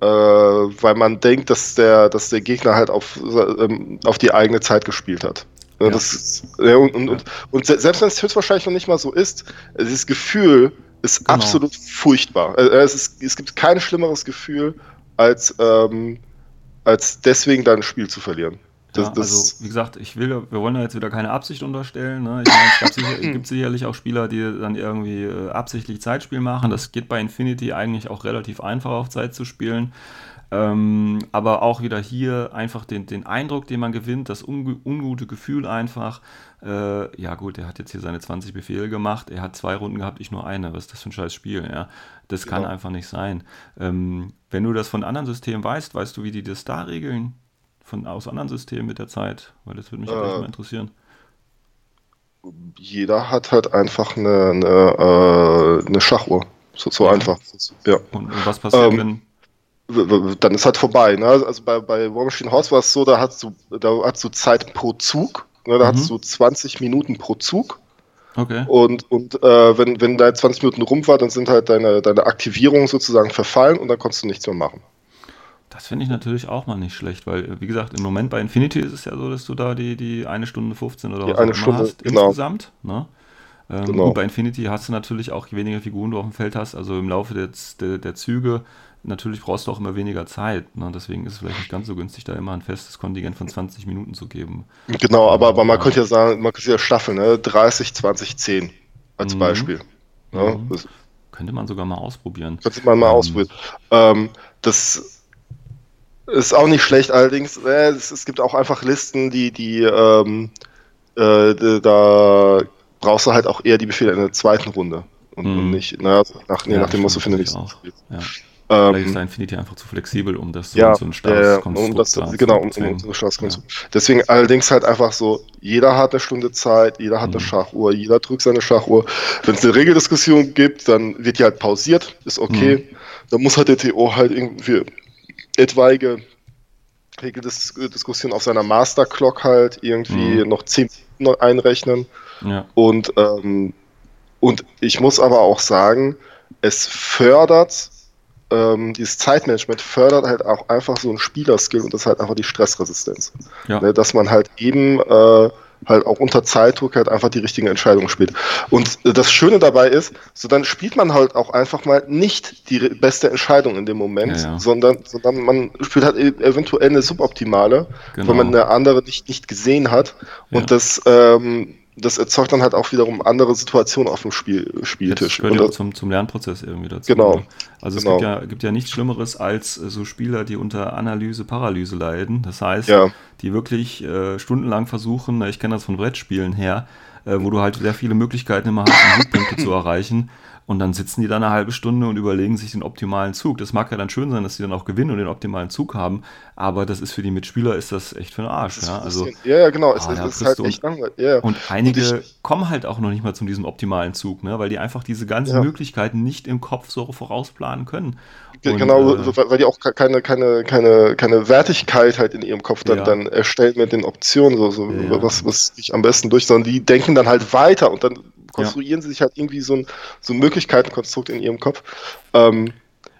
äh, weil man denkt, dass der, dass der Gegner halt auf, ähm, auf die eigene Zeit gespielt hat. Ja. Das, ja, und, und, und, und, selbst wenn es höchstwahrscheinlich noch nicht mal so ist, dieses Gefühl ist genau. absolut furchtbar. Äh, es, ist, es gibt kein schlimmeres Gefühl, als, ähm, als deswegen dein Spiel zu verlieren. Das, ja, also wie gesagt, ich will, wir wollen da jetzt wieder keine Absicht unterstellen. Ne? Ich meine, es sicher, *laughs* gibt sicherlich auch Spieler, die dann irgendwie äh, absichtlich Zeitspiel machen. Das geht bei Infinity eigentlich auch relativ einfach auf Zeit zu spielen. Ähm, aber auch wieder hier einfach den, den Eindruck, den man gewinnt, das unge ungute Gefühl einfach. Äh, ja, gut, er hat jetzt hier seine 20 Befehle gemacht, er hat zwei Runden gehabt, ich nur eine. Was ist das für ein scheiß Spiel? Ja? Das genau. kann einfach nicht sein. Ähm, wenn du das von anderen Systemen weißt, weißt du, wie die das da regeln? Von, aus anderen Systemen mit der Zeit? Weil das würde mich äh, mal interessieren. Jeder hat halt einfach eine, eine, äh, eine Schachuhr. So, so ja. einfach. Ja. Und, und was passiert, ähm, wenn dann ist halt vorbei. Ne? Also bei, bei War Machine Horse war es so, da hast du, da hast du Zeit pro Zug. Ne? Da mhm. hast du 20 Minuten pro Zug. Okay. Und, und äh, wenn, wenn deine 20 Minuten rum war, dann sind halt deine, deine Aktivierungen sozusagen verfallen und dann konntest du nichts mehr machen. Das finde ich natürlich auch mal nicht schlecht, weil, wie gesagt, im Moment bei Infinity ist es ja so, dass du da die, die eine Stunde 15 oder was eine Stunde, hast genau. insgesamt. Ne? Ähm, genau. Gut, bei Infinity hast du natürlich auch, je weniger Figuren du auf dem Feld hast, also im Laufe der, der, der Züge, natürlich brauchst du auch immer weniger Zeit. Ne? Deswegen ist es vielleicht nicht ganz so günstig, da immer ein festes Kontingent von 20 Minuten zu geben. Genau, aber, aber man ja. könnte ja sagen, man könnte ja staffeln, ne? 30, 20, 10 als mhm. Beispiel. Ne? Mhm. Könnte man sogar mal ausprobieren. Könnte man mal ähm. ausprobieren. Ähm, das ist auch nicht schlecht, allerdings, äh, es, es, gibt auch einfach Listen, die, die ähm, äh, da brauchst du halt auch eher die Befehle in der zweiten Runde. Und, mhm. und nicht, naja, nach, je ja, nachdem musst du finde ich auch. Ja. Ähm, Vielleicht ist da Infinity einfach zu flexibel, um das so, ja, so ein starres äh, um das, Genau, um, um, so starres ja. Deswegen allerdings halt einfach so, jeder hat eine Stunde Zeit, jeder hat mhm. eine Schachuhr, jeder drückt seine Schachuhr. Wenn es eine Regeldiskussion gibt, dann wird die halt pausiert, ist okay. Mhm. Dann muss halt der TO halt irgendwie etwaige Regeldiskussion auf seiner Master-Clock halt irgendwie mhm. noch 10 Minuten einrechnen. Ja. Und, ähm, und ich muss aber auch sagen, es fördert, ähm, dieses Zeitmanagement fördert halt auch einfach so ein Spielerskill und das ist halt einfach die Stressresistenz. Ja. Ne, dass man halt eben äh, halt auch unter Zeitdruck halt einfach die richtigen Entscheidungen spielt. Und das Schöne dabei ist, so dann spielt man halt auch einfach mal nicht die beste Entscheidung in dem Moment, ja, ja. Sondern, sondern man spielt halt e-, eventuell eine suboptimale, genau. weil man eine andere nicht, nicht gesehen hat. Und das ähm, das erzeugt dann halt auch wiederum andere Situationen auf dem Spiel, Spieltisch. Das gehört ja zum, zum Lernprozess irgendwie dazu. Genau. Ne? Also genau. es gibt ja, gibt ja nichts Schlimmeres als äh, so Spieler, die unter Analyse, Paralyse leiden. Das heißt, ja. die wirklich äh, stundenlang versuchen, ich kenne das von Brettspielen her, äh, wo du halt sehr viele Möglichkeiten immer hast, um Siegpunkte zu erreichen. Und dann sitzen die da eine halbe Stunde und überlegen sich den optimalen Zug. Das mag ja dann schön sein, dass sie dann auch gewinnen und den optimalen Zug haben, aber das ist für die Mitspieler ist das echt für den Arsch. Ja, also, ja, ja, genau. Es, ah, es ist halt echt langweilig. Yeah. Und einige und ich, kommen halt auch noch nicht mal zu diesem optimalen Zug, ne? weil die einfach diese ganzen ja. Möglichkeiten nicht im Kopf so vorausplanen können. Und, genau, äh, weil die auch keine, keine, keine, keine Wertigkeit halt in ihrem Kopf dann, ja. dann erstellen mit den Optionen, so, so ja. was, was ich am besten durch, sondern die denken dann halt weiter und dann konstruieren ja. sie sich halt irgendwie so ein, so ein Möglichkeitenkonstrukt in ihrem Kopf. Ähm,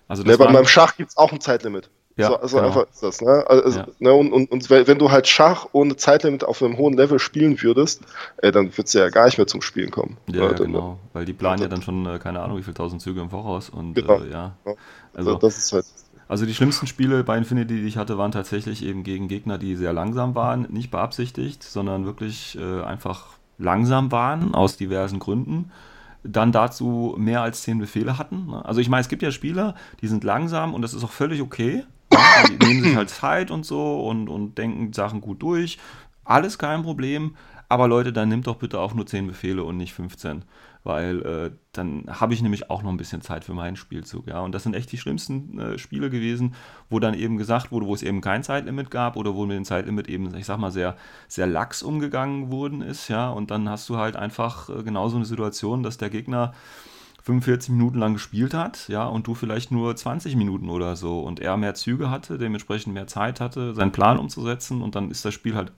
also ne, bei meinem Schach gibt es auch ein Zeitlimit. Ja, so, also genau. einfach ist das. Ne? Also, ja. ne, und, und, und, wenn du halt Schach ohne Zeitlimit auf einem hohen Level spielen würdest, äh, dann würdest du ja gar nicht mehr zum Spielen kommen. Ja, ja genau. Weil die planen ja dann schon, äh, keine Ahnung, wie viele tausend Züge im Voraus. Und genau. äh, ja. Also, das ist halt. Also die schlimmsten Spiele bei Infinity, die ich hatte, waren tatsächlich eben gegen Gegner, die sehr langsam waren, nicht beabsichtigt, sondern wirklich äh, einfach langsam waren, aus diversen Gründen, dann dazu mehr als zehn Befehle hatten. Ne? Also ich meine, es gibt ja Spieler, die sind langsam und das ist auch völlig okay. Die *clears throat* nehmen sich halt Zeit und so und, und denken Sachen gut durch. Alles kein Problem. Aber Leute, dann nimmt doch bitte auch nur 10 Befehle und nicht 15 weil äh, dann habe ich nämlich auch noch ein bisschen Zeit für meinen Spielzug. Ja? Und das sind echt die schlimmsten äh, Spiele gewesen, wo dann eben gesagt wurde, wo es eben kein Zeitlimit gab oder wo mit dem Zeitlimit eben, ich sag mal, sehr, sehr lax umgegangen worden ist. Ja? Und dann hast du halt einfach äh, genauso eine Situation, dass der Gegner 45 Minuten lang gespielt hat, ja, und du vielleicht nur 20 Minuten oder so und er mehr Züge hatte, dementsprechend mehr Zeit hatte, seinen Plan umzusetzen und dann ist das Spiel halt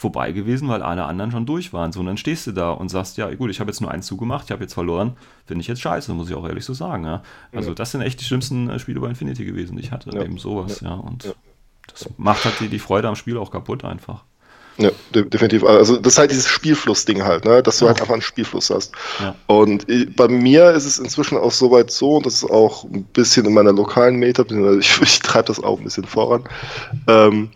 vorbei gewesen, weil alle anderen schon durch waren. So, und dann stehst du da und sagst, ja gut, ich habe jetzt nur einen zugemacht, ich habe jetzt verloren, finde ich jetzt scheiße, muss ich auch ehrlich so sagen. Ja? Also ja. das sind echt die schlimmsten äh, Spiele bei Infinity gewesen, die ich hatte, ja. eben sowas, ja. Und das macht halt die, die Freude am Spiel auch kaputt einfach. Ja, definitiv. Also das ist halt dieses Spielfluss-Ding halt, ne? dass du halt einfach einen Spielfluss hast. Ja. Und bei mir ist es inzwischen auch soweit so, und das ist auch ein bisschen in meiner lokalen Meta, *laughs* ich, ich treibe das auch ein bisschen voran, ähm,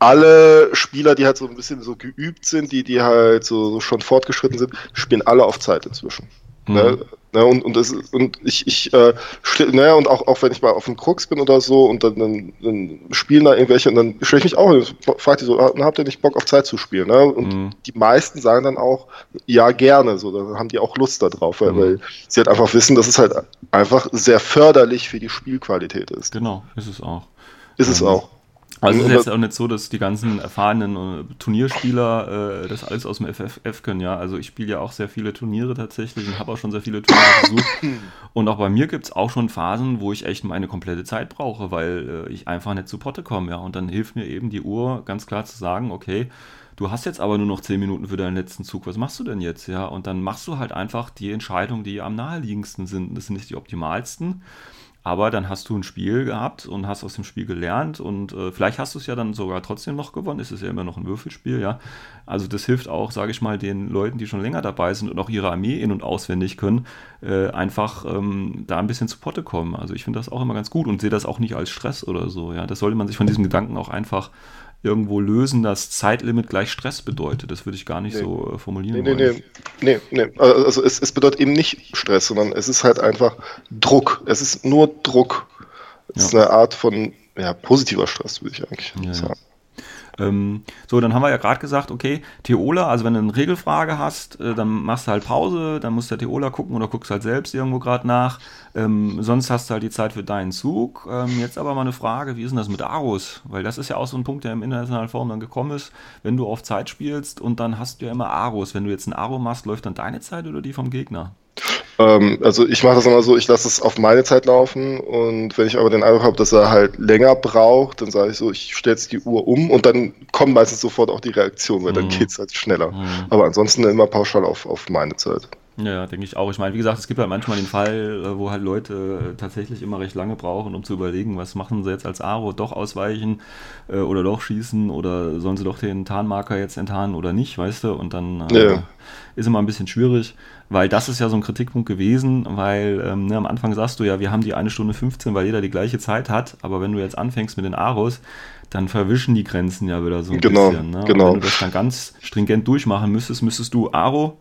alle Spieler, die halt so ein bisschen so geübt sind, die, die halt so, so schon fortgeschritten sind, spielen alle auf Zeit inzwischen. Mhm. Ne? Ne? Und, und, das, und ich, ich äh, ne? und auch, auch wenn ich mal auf dem Krux bin oder so und dann, dann, dann spielen da irgendwelche und dann stelle ich mich auch und frage die so, habt ihr nicht Bock auf Zeit zu spielen? Ne? Und mhm. die meisten sagen dann auch, ja, gerne, so, dann haben die auch Lust darauf, weil, mhm. weil sie halt einfach wissen, dass es halt einfach sehr förderlich für die Spielqualität ist. Genau, ist es auch. Ist es ähm, auch. Also es ist jetzt auch nicht so, dass die ganzen erfahrenen äh, Turnierspieler äh, das alles aus dem FFF können, ja. Also ich spiele ja auch sehr viele Turniere tatsächlich und habe auch schon sehr viele Turniere *coughs* besucht. Und auch bei mir gibt es auch schon Phasen, wo ich echt meine komplette Zeit brauche, weil äh, ich einfach nicht zu Potte komme, ja. Und dann hilft mir eben die Uhr ganz klar zu sagen, okay, du hast jetzt aber nur noch 10 Minuten für deinen letzten Zug, was machst du denn jetzt? Ja, und dann machst du halt einfach die Entscheidungen, die am naheliegendsten sind. Das sind nicht die optimalsten. Aber dann hast du ein Spiel gehabt und hast aus dem Spiel gelernt und äh, vielleicht hast du es ja dann sogar trotzdem noch gewonnen. Es ist ja immer noch ein Würfelspiel, ja. Also das hilft auch, sage ich mal, den Leuten, die schon länger dabei sind und auch ihre Armee in- und auswendig können, äh, einfach ähm, da ein bisschen zu Potte kommen. Also ich finde das auch immer ganz gut und sehe das auch nicht als Stress oder so, ja. Das sollte man sich von diesem Gedanken auch einfach irgendwo lösen, dass Zeitlimit gleich Stress bedeutet. Das würde ich gar nicht nee. so äh, formulieren nee, nee, Nee, nee, nee. Also es, es, bedeutet eben nicht Stress, sondern es ist halt einfach Druck. Es ist nur Druck. Es ja. ist eine Art von ja, positiver Stress, würde ich eigentlich ja, sagen. Ähm, so, dann haben wir ja gerade gesagt, okay, Theola, also wenn du eine Regelfrage hast, äh, dann machst du halt Pause, dann muss der Theola gucken oder guckst halt selbst irgendwo gerade nach. Ähm, sonst hast du halt die Zeit für deinen Zug. Ähm, jetzt aber mal eine Frage, wie ist denn das mit Aros? Weil das ist ja auch so ein Punkt, der im internationalen Forum dann gekommen ist. Wenn du auf Zeit spielst und dann hast du ja immer Aros. Wenn du jetzt ein Aro machst, läuft dann deine Zeit oder die vom Gegner? Ähm, also ich mache das immer so, ich lasse es auf meine Zeit laufen und wenn ich aber den Eindruck habe, dass er halt länger braucht, dann sage ich so, ich stelle jetzt die Uhr um und dann kommt meistens sofort auch die Reaktion, weil mhm. dann geht es halt schneller. Mhm. Aber ansonsten immer pauschal auf, auf meine Zeit. Ja, denke ich auch. Ich meine, wie gesagt, es gibt halt manchmal den Fall, äh, wo halt Leute tatsächlich immer recht lange brauchen, um zu überlegen, was machen sie jetzt als Aro, doch ausweichen äh, oder doch schießen oder sollen sie doch den Tarnmarker jetzt enttarnen oder nicht, weißt du? Und dann äh, ja. ist immer ein bisschen schwierig, weil das ist ja so ein Kritikpunkt gewesen, weil ähm, ne, am Anfang sagst du ja, wir haben die eine Stunde 15, weil jeder die gleiche Zeit hat, aber wenn du jetzt anfängst mit den Aros, dann verwischen die Grenzen ja wieder so ein genau, bisschen. Ne? Genau. wenn du das dann ganz stringent durchmachen müsstest, müsstest du Aro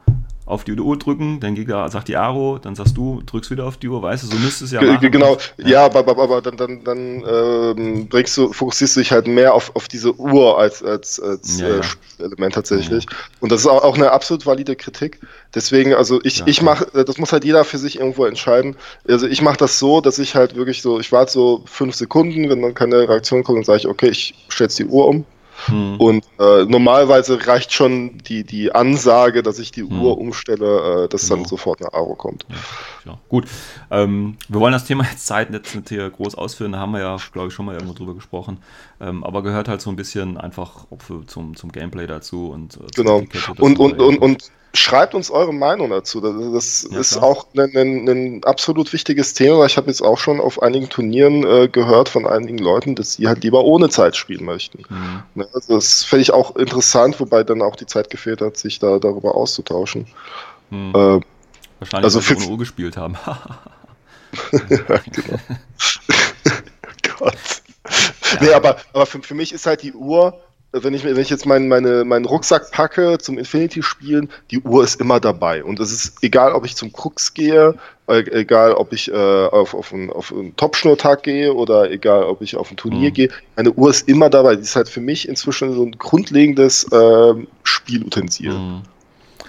auf die Uhr drücken, dein Gegner sagt die Aro, dann sagst du, drückst wieder auf die Uhr, weißt du, so müsste es ja machen. Genau, ja, ja aber, aber, aber, dann, dann, dann ähm, bringst du, fokussierst du dich halt mehr auf, auf diese Uhr als, als, als ja, äh, Element tatsächlich. Ja. Und das ist auch, auch eine absolut valide Kritik. Deswegen, also ich, ich mache, äh, das muss halt jeder für sich irgendwo entscheiden. Also ich mache das so, dass ich halt wirklich so, ich warte so fünf Sekunden, wenn dann keine Reaktion kommt, dann sage ich, okay, ich stelle jetzt die Uhr um hm. Und äh, normalerweise reicht schon die, die Ansage, dass ich die hm. Uhr umstelle, äh, dass genau. dann sofort eine Aro kommt. Ja, ja. Gut, ähm, wir wollen das Thema jetzt Zeitnetz nicht hier groß ausführen, da haben wir ja, glaube ich, schon mal irgendwo drüber gesprochen. Ähm, aber gehört halt so ein bisschen einfach zum, zum Gameplay dazu und äh, genau. Und, und, und, und Schreibt uns eure Meinung dazu. Das, das ja, ist auch ein, ein, ein, absolut wichtiges Thema. Ich habe jetzt auch schon auf einigen Turnieren äh, gehört von einigen Leuten, dass sie halt lieber ohne Zeit spielen möchten. Mhm. Ne, also das fände ich auch interessant, wobei dann auch die Zeit gefehlt hat, sich da darüber auszutauschen. Mhm. Äh, Wahrscheinlich, also weil sie ohne Uhr gespielt haben. *laughs* ja, genau. *laughs* *laughs* Gott. Ja. Nee, aber, aber für, für mich ist halt die Uhr wenn ich, wenn ich jetzt meinen, meine, meinen Rucksack packe zum Infinity-Spielen, die Uhr ist immer dabei. Und es ist egal, ob ich zum Krux gehe, äh, egal, ob ich äh, auf, auf einen, auf einen Top-Schnurrtag gehe oder egal, ob ich auf ein Turnier mhm. gehe. Eine Uhr ist immer dabei. Die ist halt für mich inzwischen so ein grundlegendes äh, Spielutensil. Mhm.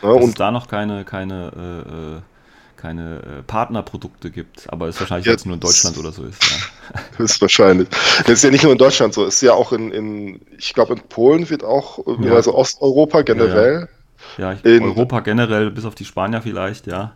Ja, und da noch keine, keine äh, äh keine äh, Partnerprodukte gibt, aber es wahrscheinlich jetzt nur in Deutschland oder so ist. Ja. Das *laughs* ist wahrscheinlich. Das ist ja nicht nur in Deutschland so, es ist ja auch in, in ich glaube in Polen wird auch, ja. also Osteuropa generell. Ja, ja. ja in, Europa generell, bis auf die Spanier vielleicht, ja.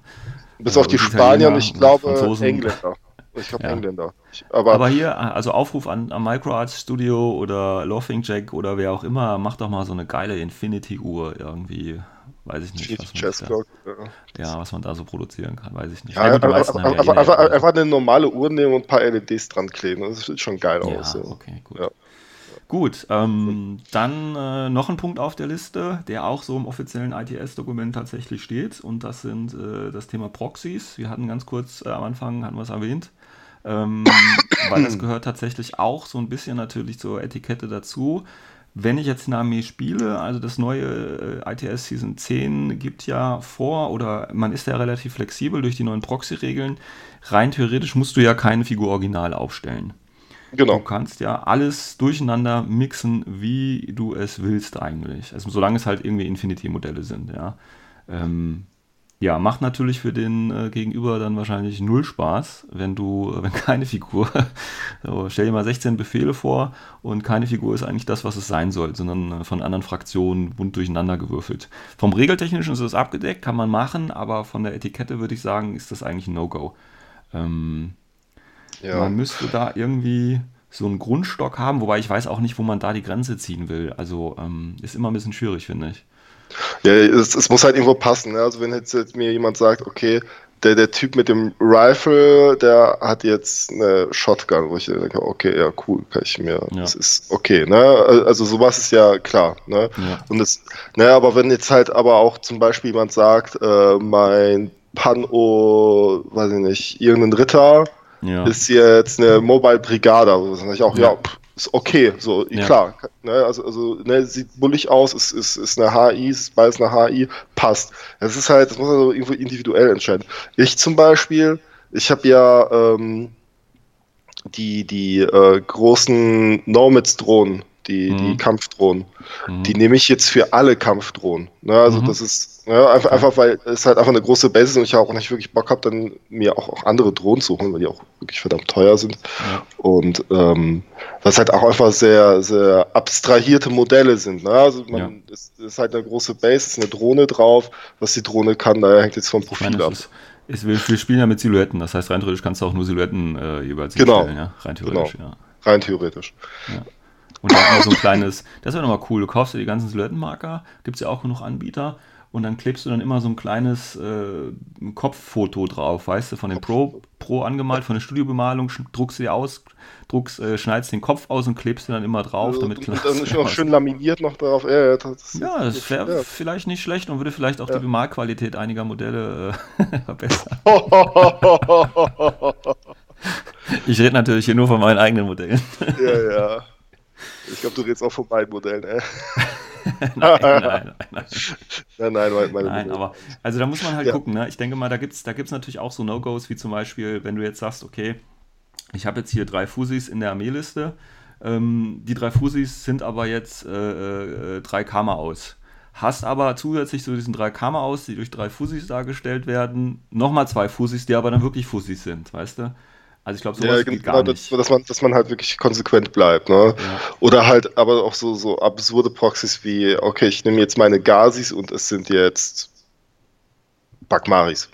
Bis auf die Spanier und ich glaube Franzosen. Engländer. Ich glaube Engländer. aber, aber, hier, also Aufruf an, an Microarts Studio oder Laughing Jack oder wer auch immer, macht doch mal so eine geile Infinity-Uhr irgendwie weiß ich nicht. Was Chess Clock, ja. ja. was man da so produzieren kann, weiß ich nicht. Ja, ja, einfach, einfach, einfach, eine normale Uhr nehmen und ein paar LEDs dran kleben. Das sieht schon geil aus. So. Okay, gut. Gut, ähm, dann äh, noch ein Punkt auf der Liste, der auch so im offiziellen ITS-Dokument tatsächlich steht, und das sind äh, das Thema Proxys. Wir hatten ganz kurz äh, am Anfang, hatten wir es erwähnt, ähm, weil das gehört tatsächlich auch so ein bisschen natürlich zur Etikette dazu. Wenn ich jetzt eine Armee spiele, also das neue äh, ITS Season 10 gibt ja vor, oder man ist ja relativ flexibel durch die neuen Proxy-Regeln, rein theoretisch musst du ja keine Figur original aufstellen. Genau. Du kannst ja alles durcheinander mixen, wie du es willst eigentlich. Also solange es halt irgendwie Infinity-Modelle sind, ja. Ähm, ja, macht natürlich für den äh, Gegenüber dann wahrscheinlich null Spaß, wenn du, äh, wenn keine Figur, *laughs* so, stell dir mal 16 Befehle vor und keine Figur ist eigentlich das, was es sein soll, sondern äh, von anderen Fraktionen bunt durcheinander gewürfelt. Vom Regeltechnischen ist es abgedeckt, kann man machen, aber von der Etikette würde ich sagen, ist das eigentlich ein No-Go. Ähm, ja. Man müsste da irgendwie so einen Grundstock haben, wobei ich weiß auch nicht, wo man da die Grenze ziehen will. Also ähm, ist immer ein bisschen schwierig, finde ich. Ja, es, es, muss halt irgendwo passen. Ne? Also wenn jetzt mir jemand sagt, okay, der, der Typ mit dem Rifle, der hat jetzt eine Shotgun, wo ich denke, okay, ja, cool, kann ich mir, ja. das ist okay, ne? Also sowas ist ja klar, ne? Ja. Und das, ne, aber wenn jetzt halt aber auch zum Beispiel jemand sagt, äh, mein Pano, weiß ich nicht, irgendein Ritter ja. ist jetzt eine Mobile Brigade, also sage ich auch, ja, pff, ist okay, so ja. klar. Ne, also also ne, sieht bullig aus, ist, ist, ist eine HI, ist beides eine HI, passt. Das ist halt, das muss man so irgendwo individuell entscheiden. Ich zum Beispiel, ich habe ja ähm, die, die äh, großen Nomads-Drohnen, die, mhm. die Kampfdrohnen, mhm. die nehme ich jetzt für alle Kampfdrohnen. Ne, also mhm. das ist ja, einfach, einfach, weil es halt einfach eine große Base ist und ich auch nicht wirklich Bock habe, dann mir auch, auch andere Drohnen zu holen, weil die auch wirklich verdammt teuer sind. Ja. Und ähm, was halt auch einfach sehr, sehr abstrahierte Modelle sind. Ne? Also man, ja. es ist halt eine große Base, es ist eine Drohne drauf. Was die Drohne kann, da hängt jetzt vom Profil meine, ab. Ist, ist, wir, wir, spielen ja mit Silhouetten, das heißt rein theoretisch kannst du auch nur Silhouetten äh, jeweils genau. stellen, ja? Rein theoretisch, genau. ja. Rein theoretisch. Ja. Und dann immer so ein kleines, das wäre nochmal cool, du kaufst dir die ganzen Silhouettenmarker, gibt es ja auch genug Anbieter und dann klebst du dann immer so ein kleines äh, Kopffoto drauf, weißt du, von den Pro, Pro angemalt, von der Studiobemalung, druckst du dir aus, druckst, äh, schneidest den Kopf aus und klebst du dann immer drauf, also, damit klar. Dann ist *laughs* noch schön laminiert noch drauf. Ja, das, ja, das wäre ja. vielleicht nicht schlecht und würde vielleicht auch ja. die Bemalqualität einiger Modelle äh, *laughs* verbessern. *laughs* ich rede natürlich hier nur von meinen eigenen Modellen. ja, ja. Ich glaube, du redest auch von beiden Modellen, ey. *laughs* nein, nein, nein, nein. nein, nein, aber also da muss man halt ja. gucken. Ne? Ich denke mal, da gibt es da gibt's natürlich auch so No-Gos, wie zum Beispiel, wenn du jetzt sagst, okay, ich habe jetzt hier drei Fusis in der Armeeliste. Ähm, die drei Fusis sind aber jetzt äh, äh, drei Karma aus. Hast aber zusätzlich zu diesen drei Karma aus, die durch drei Fusis dargestellt werden, nochmal zwei Fusis, die aber dann wirklich Fusis sind, weißt du? Also ich glaube, sowas ja, geht genau, gar nicht. Dass, man, dass man halt wirklich konsequent bleibt. Ne? Ja. Oder halt aber auch so, so absurde Proxys wie, okay, ich nehme jetzt meine Gazis und es sind jetzt Bagmaris.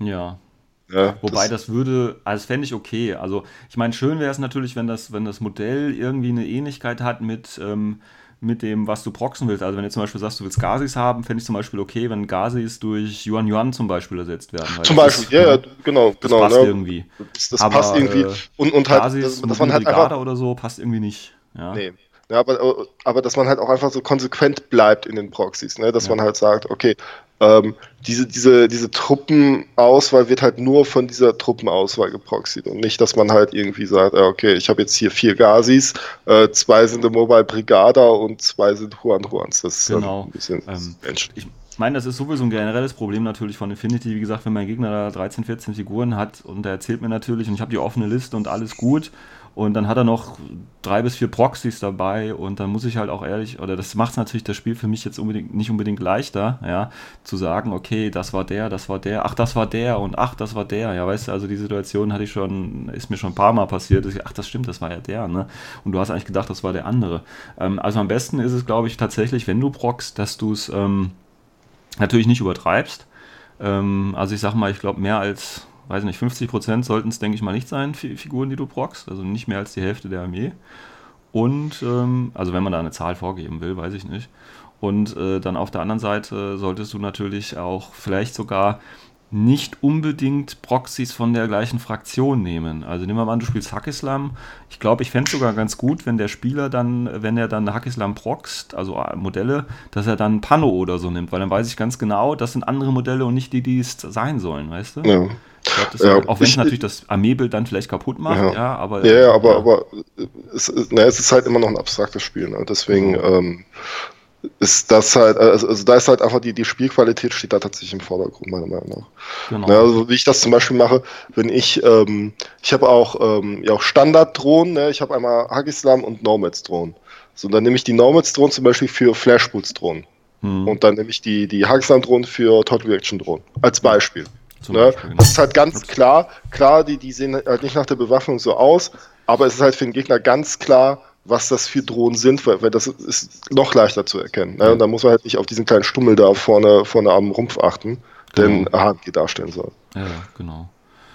Ja. ja Wobei das, das würde, also das fände ich okay. Also ich meine, schön wäre es natürlich, wenn das, wenn das Modell irgendwie eine Ähnlichkeit hat mit... Ähm, mit dem, was du proxen willst. Also wenn du zum Beispiel sagst, du willst Gazis haben, fände ich zum Beispiel okay, wenn Gazis durch Yuan Yuan zum Beispiel ersetzt werden. Zum Beispiel, ist, ja, ja, genau. Das genau, passt ne? irgendwie. Das, das Aber, passt irgendwie. Äh, und, und halt, Gazis, das, dass man halt einfach, oder so passt irgendwie nicht. Ja. Nee. Ja, aber, aber dass man halt auch einfach so konsequent bleibt in den Proxys, ne? dass ja. man halt sagt, okay, ähm, diese, diese, diese Truppenauswahl wird halt nur von dieser Truppenauswahl geproxied und nicht, dass man halt irgendwie sagt, okay, ich habe jetzt hier vier Gazis, äh, zwei sind eine Mobile Brigada und zwei sind Huan Huans. Das ist genau. ein bisschen ähm, ich meine, das ist sowieso ein generelles Problem natürlich von Infinity. Wie gesagt, wenn mein Gegner da 13, 14 Figuren hat und er erzählt mir natürlich und ich habe die offene Liste und alles gut und dann hat er noch drei bis vier Proxys dabei und dann muss ich halt auch ehrlich, oder das macht natürlich das Spiel für mich jetzt unbedingt nicht unbedingt leichter, ja, zu sagen, okay, das war der, das war der, ach, das war der und ach, das war der. Ja, weißt du, also die Situation hatte ich schon, ist mir schon ein paar Mal passiert, ich, ach, das stimmt, das war ja der, ne? Und du hast eigentlich gedacht, das war der andere. Ähm, also am besten ist es, glaube ich, tatsächlich, wenn du proxst, dass du es ähm, natürlich nicht übertreibst. Ähm, also ich sag mal, ich glaube, mehr als weiß nicht, 50 Prozent sollten es, denke ich mal, nicht sein, Figuren, die du proxst, also nicht mehr als die Hälfte der Armee. Und, ähm, also wenn man da eine Zahl vorgeben will, weiß ich nicht. Und äh, dann auf der anderen Seite solltest du natürlich auch vielleicht sogar nicht unbedingt Proxys von der gleichen Fraktion nehmen. Also nehmen wir mal an, du spielst Hackislam. Ich glaube, ich fände es sogar ganz gut, wenn der Spieler dann, wenn er dann Hackislam proxt, also äh, Modelle, dass er dann Pano oder so nimmt, weil dann weiß ich ganz genau, das sind andere Modelle und nicht die, die es sein sollen, weißt du? Ja. Glaub, ja, auch wenn es natürlich das Armeebild dann vielleicht kaputt macht, ja, ja aber. Ja, aber, ja. aber es, na, es ist halt immer noch ein abstraktes Spiel. Ne? Deswegen mhm. ähm, ist das halt, also, also, da ist halt einfach die, die Spielqualität steht da tatsächlich im Vordergrund, meiner Meinung nach. Genau. Ja, also wie ich das zum Beispiel mache, wenn ich, ähm, ich habe auch, ähm, ja auch Standard-Drohnen, ne? ich habe einmal Hagislam und Nomads-Drohnen. So, dann nehme ich die Nomads-Drohnen zum Beispiel für Flashboots-Drohnen. Mhm. Und dann nehme ich die, die Hagislam-Drohnen für Total Reaction-Drohnen. Als Beispiel. Ne? Genau. Das ist halt ganz klar, klar, die, die sehen halt nicht nach der Bewaffnung so aus, aber es ist halt für den Gegner ganz klar, was das für Drohnen sind, weil, weil das ist noch leichter zu erkennen. Ne? Und da muss man halt nicht auf diesen kleinen Stummel da vorne, vorne am Rumpf achten, genau. den HMG darstellen soll. Ja, genau.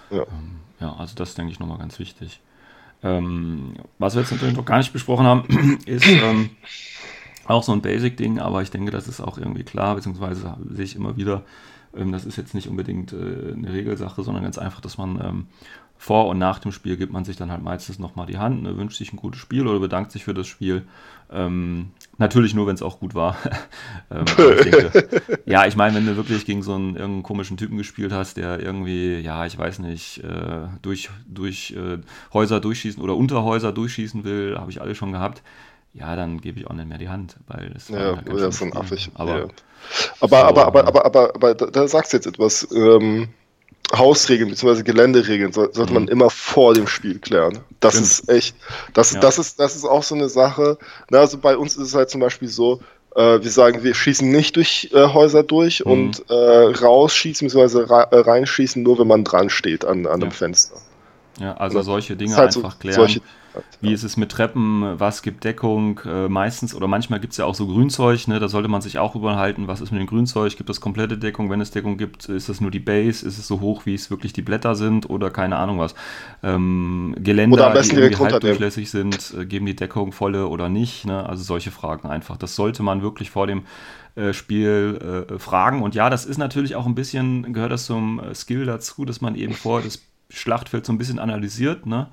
Ja. Ähm, ja, also das denke ich nochmal ganz wichtig. Ähm, was wir jetzt natürlich noch gar nicht besprochen haben, *clears throat* ist ähm, auch so ein Basic-Ding, aber ich denke, das ist auch irgendwie klar, beziehungsweise sehe ich immer wieder, das ist jetzt nicht unbedingt äh, eine Regelsache, sondern ganz einfach, dass man ähm, vor und nach dem Spiel gibt man sich dann halt meistens nochmal die Hand, ne, wünscht sich ein gutes Spiel oder bedankt sich für das Spiel. Ähm, natürlich nur, wenn es auch gut war. *laughs* ähm, ich denke, *laughs* ja, ich meine, wenn du wirklich gegen so einen irgendeinen komischen Typen gespielt hast, der irgendwie, ja, ich weiß nicht, äh, durch, durch äh, Häuser durchschießen oder unter Häuser durchschießen will, habe ich alle schon gehabt. Ja, dann gebe ich auch nicht mehr die Hand, weil es ja, halt das ist so ein affig. Aber, ja. aber, so, aber, aber, aber, aber, aber, da, da sagst du jetzt etwas. Ähm, Hausregeln bzw. Geländeregeln soll, sollte man Mhm. immer vor dem Spiel klären. Das Stimmt. ist echt, das, Ja. das, ist, das ist auch so eine Sache. Na, also bei uns ist es halt zum Beispiel so, äh, wir sagen, wir schießen nicht durch äh, Häuser durch Mhm. und äh, rausschießen bzw. Äh, reinschießen, nur wenn man dran steht an, an Ja. einem Fenster. Ja, also solche Dinge halt so- einfach klären. Wie ist es mit Treppen? Was gibt Deckung? Äh, meistens oder manchmal gibt es ja auch so Grünzeug, ne? da sollte man sich auch überhalten. Was ist mit dem Grünzeug? Gibt es komplette Deckung? Wenn es Deckung gibt, ist es nur die Base? Ist es so hoch, wie es wirklich die Blätter sind? Oder keine Ahnung was? Ähm, Geländer, die irgendwie halbdurchlässig sind, äh, geben die Deckung volle oder nicht? Ne? Also solche Fragen einfach. Das sollte man wirklich vor dem äh, Spiel äh, fragen. Und ja, das ist natürlich auch ein bisschen, gehört das zum äh, Skill dazu, dass man eben vor das Schlachtfeld so ein bisschen analysiert. Ne?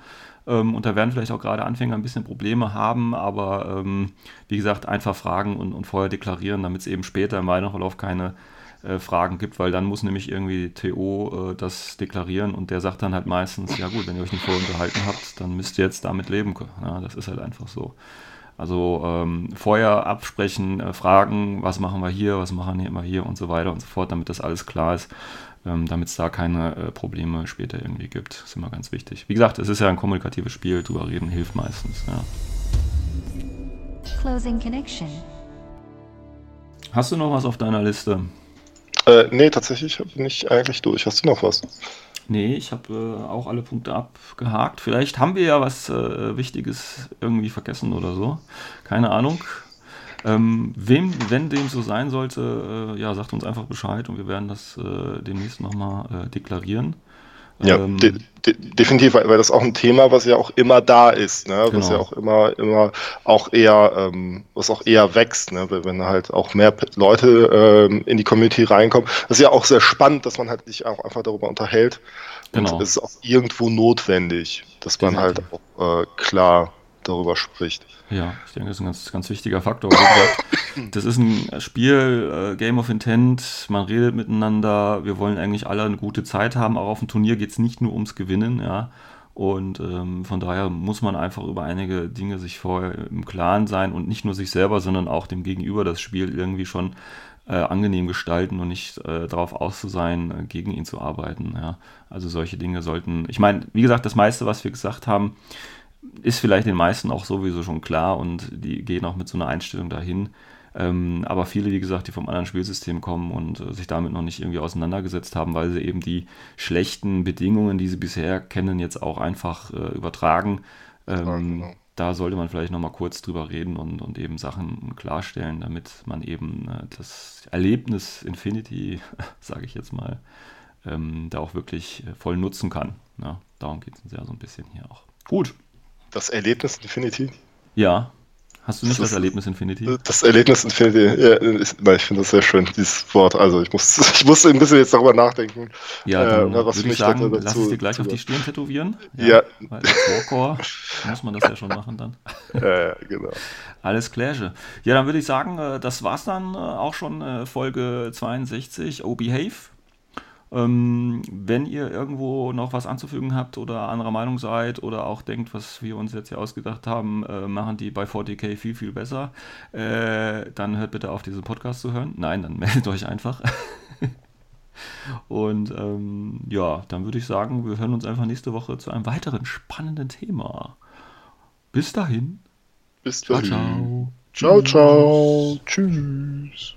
Ähm, und da werden vielleicht auch gerade Anfänger ein bisschen Probleme haben, aber ähm, wie gesagt, einfach fragen und, und vorher deklarieren, damit es eben später im Weihnachtsverlauf keine äh, Fragen gibt, weil dann muss nämlich irgendwie TO äh, das deklarieren und der sagt dann halt meistens, ja gut, wenn ihr euch nicht vorher unterhalten habt, dann müsst ihr jetzt damit leben können. Ja, das ist halt einfach so. Also ähm, vorher absprechen, äh, fragen, was machen wir hier, was machen wir hier und so weiter und so fort, damit das alles klar ist, ähm, damit es da keine äh, Probleme später irgendwie gibt. Das ist immer ganz wichtig. Wie gesagt, es ist ja ein kommunikatives Spiel, drüber reden hilft meistens. Ja. Closing connection. Hast du noch was auf deiner Liste? Äh, nee, tatsächlich bin ich eigentlich durch. Hast du noch was? Nee, ich habe äh, auch alle Punkte abgehakt. Vielleicht haben wir ja was äh, Wichtiges irgendwie vergessen oder so. Keine Ahnung. Ähm, wem, wenn dem so sein sollte, äh, ja, sagt uns einfach Bescheid und wir werden das äh, demnächst nochmal äh, deklarieren. Ja, Ähm, de de definitiv, weil, das auch ein Thema, was ja auch immer da ist, ne? was Genau. ja auch immer, immer auch eher, ähm, was auch eher wächst, ne? wenn halt auch mehr Leute ähm, in die Community reinkommen. Das ist ja auch sehr spannend, dass man halt sich auch einfach darüber unterhält. Genau. Und es ist auch irgendwo notwendig, dass man halt Definitiv. auch äh, klar darüber spricht. Ja, ich denke, das ist ein ganz, ganz wichtiger Faktor. Das ist ein Spiel, äh, Game of Intent, man redet miteinander, wir wollen eigentlich alle eine gute Zeit haben, auch auf dem Turnier geht es nicht nur ums Gewinnen, ja. Und ähm, von daher muss man einfach über einige Dinge sich vorher im Klaren sein und nicht nur sich selber, sondern auch dem Gegenüber das Spiel irgendwie schon äh, angenehm gestalten und nicht äh, darauf aus zu sein, äh, gegen ihn zu arbeiten. Ja. Also solche Dinge sollten, ich meine, wie gesagt, das meiste, was wir gesagt haben, ist vielleicht den meisten auch sowieso schon klar und die gehen auch mit so einer Einstellung dahin. Ähm, aber viele, wie gesagt, die vom anderen Spielsystem kommen und äh, sich damit noch nicht irgendwie auseinandergesetzt haben, weil sie eben die schlechten Bedingungen, die sie bisher kennen, jetzt auch einfach äh, übertragen. Ähm, genau. Da sollte man vielleicht nochmal kurz drüber reden und, und eben Sachen klarstellen, damit man eben äh, das Erlebnis Infinity, *laughs* sage ich jetzt mal, ähm, da auch wirklich äh, voll nutzen kann. Ja, darum geht es ja so ein bisschen hier auch. Gut, Das Erlebnis Infinity? ja. Hast du nicht Das das, Erlebnis Infinity? Das Erlebnis Infinity, ja, ist, nein, ich finde das sehr schön, dieses Wort. Also ich muss, *laughs* ich musste ein bisschen jetzt darüber nachdenken. Ja, äh, dann was würde ich mich sagen, dazu- lass es dir gleich auf die Stirn tätowieren. Ja. Weil als Warcore muss man das ja schon machen dann. *laughs* Ja, ja, genau. Alles Clash. Ja, dann würde ich sagen, äh, das war's dann äh, auch schon äh, Folge 62, Oh Behave. Ähm, wenn ihr irgendwo noch was anzufügen habt oder anderer Meinung seid oder auch denkt, was wir uns jetzt hier ausgedacht haben, äh, machen die bei 40k viel, viel besser, äh, dann hört bitte auf, diesen Podcast zu hören. Nein, dann *laughs* meldet euch einfach. Und ähm, ja, dann würde ich sagen, wir hören uns einfach nächste Woche zu einem weiteren spannenden Thema. Bis dahin. Bis Ciao, dahin. ciao. Ciao, ciao. Tschüss.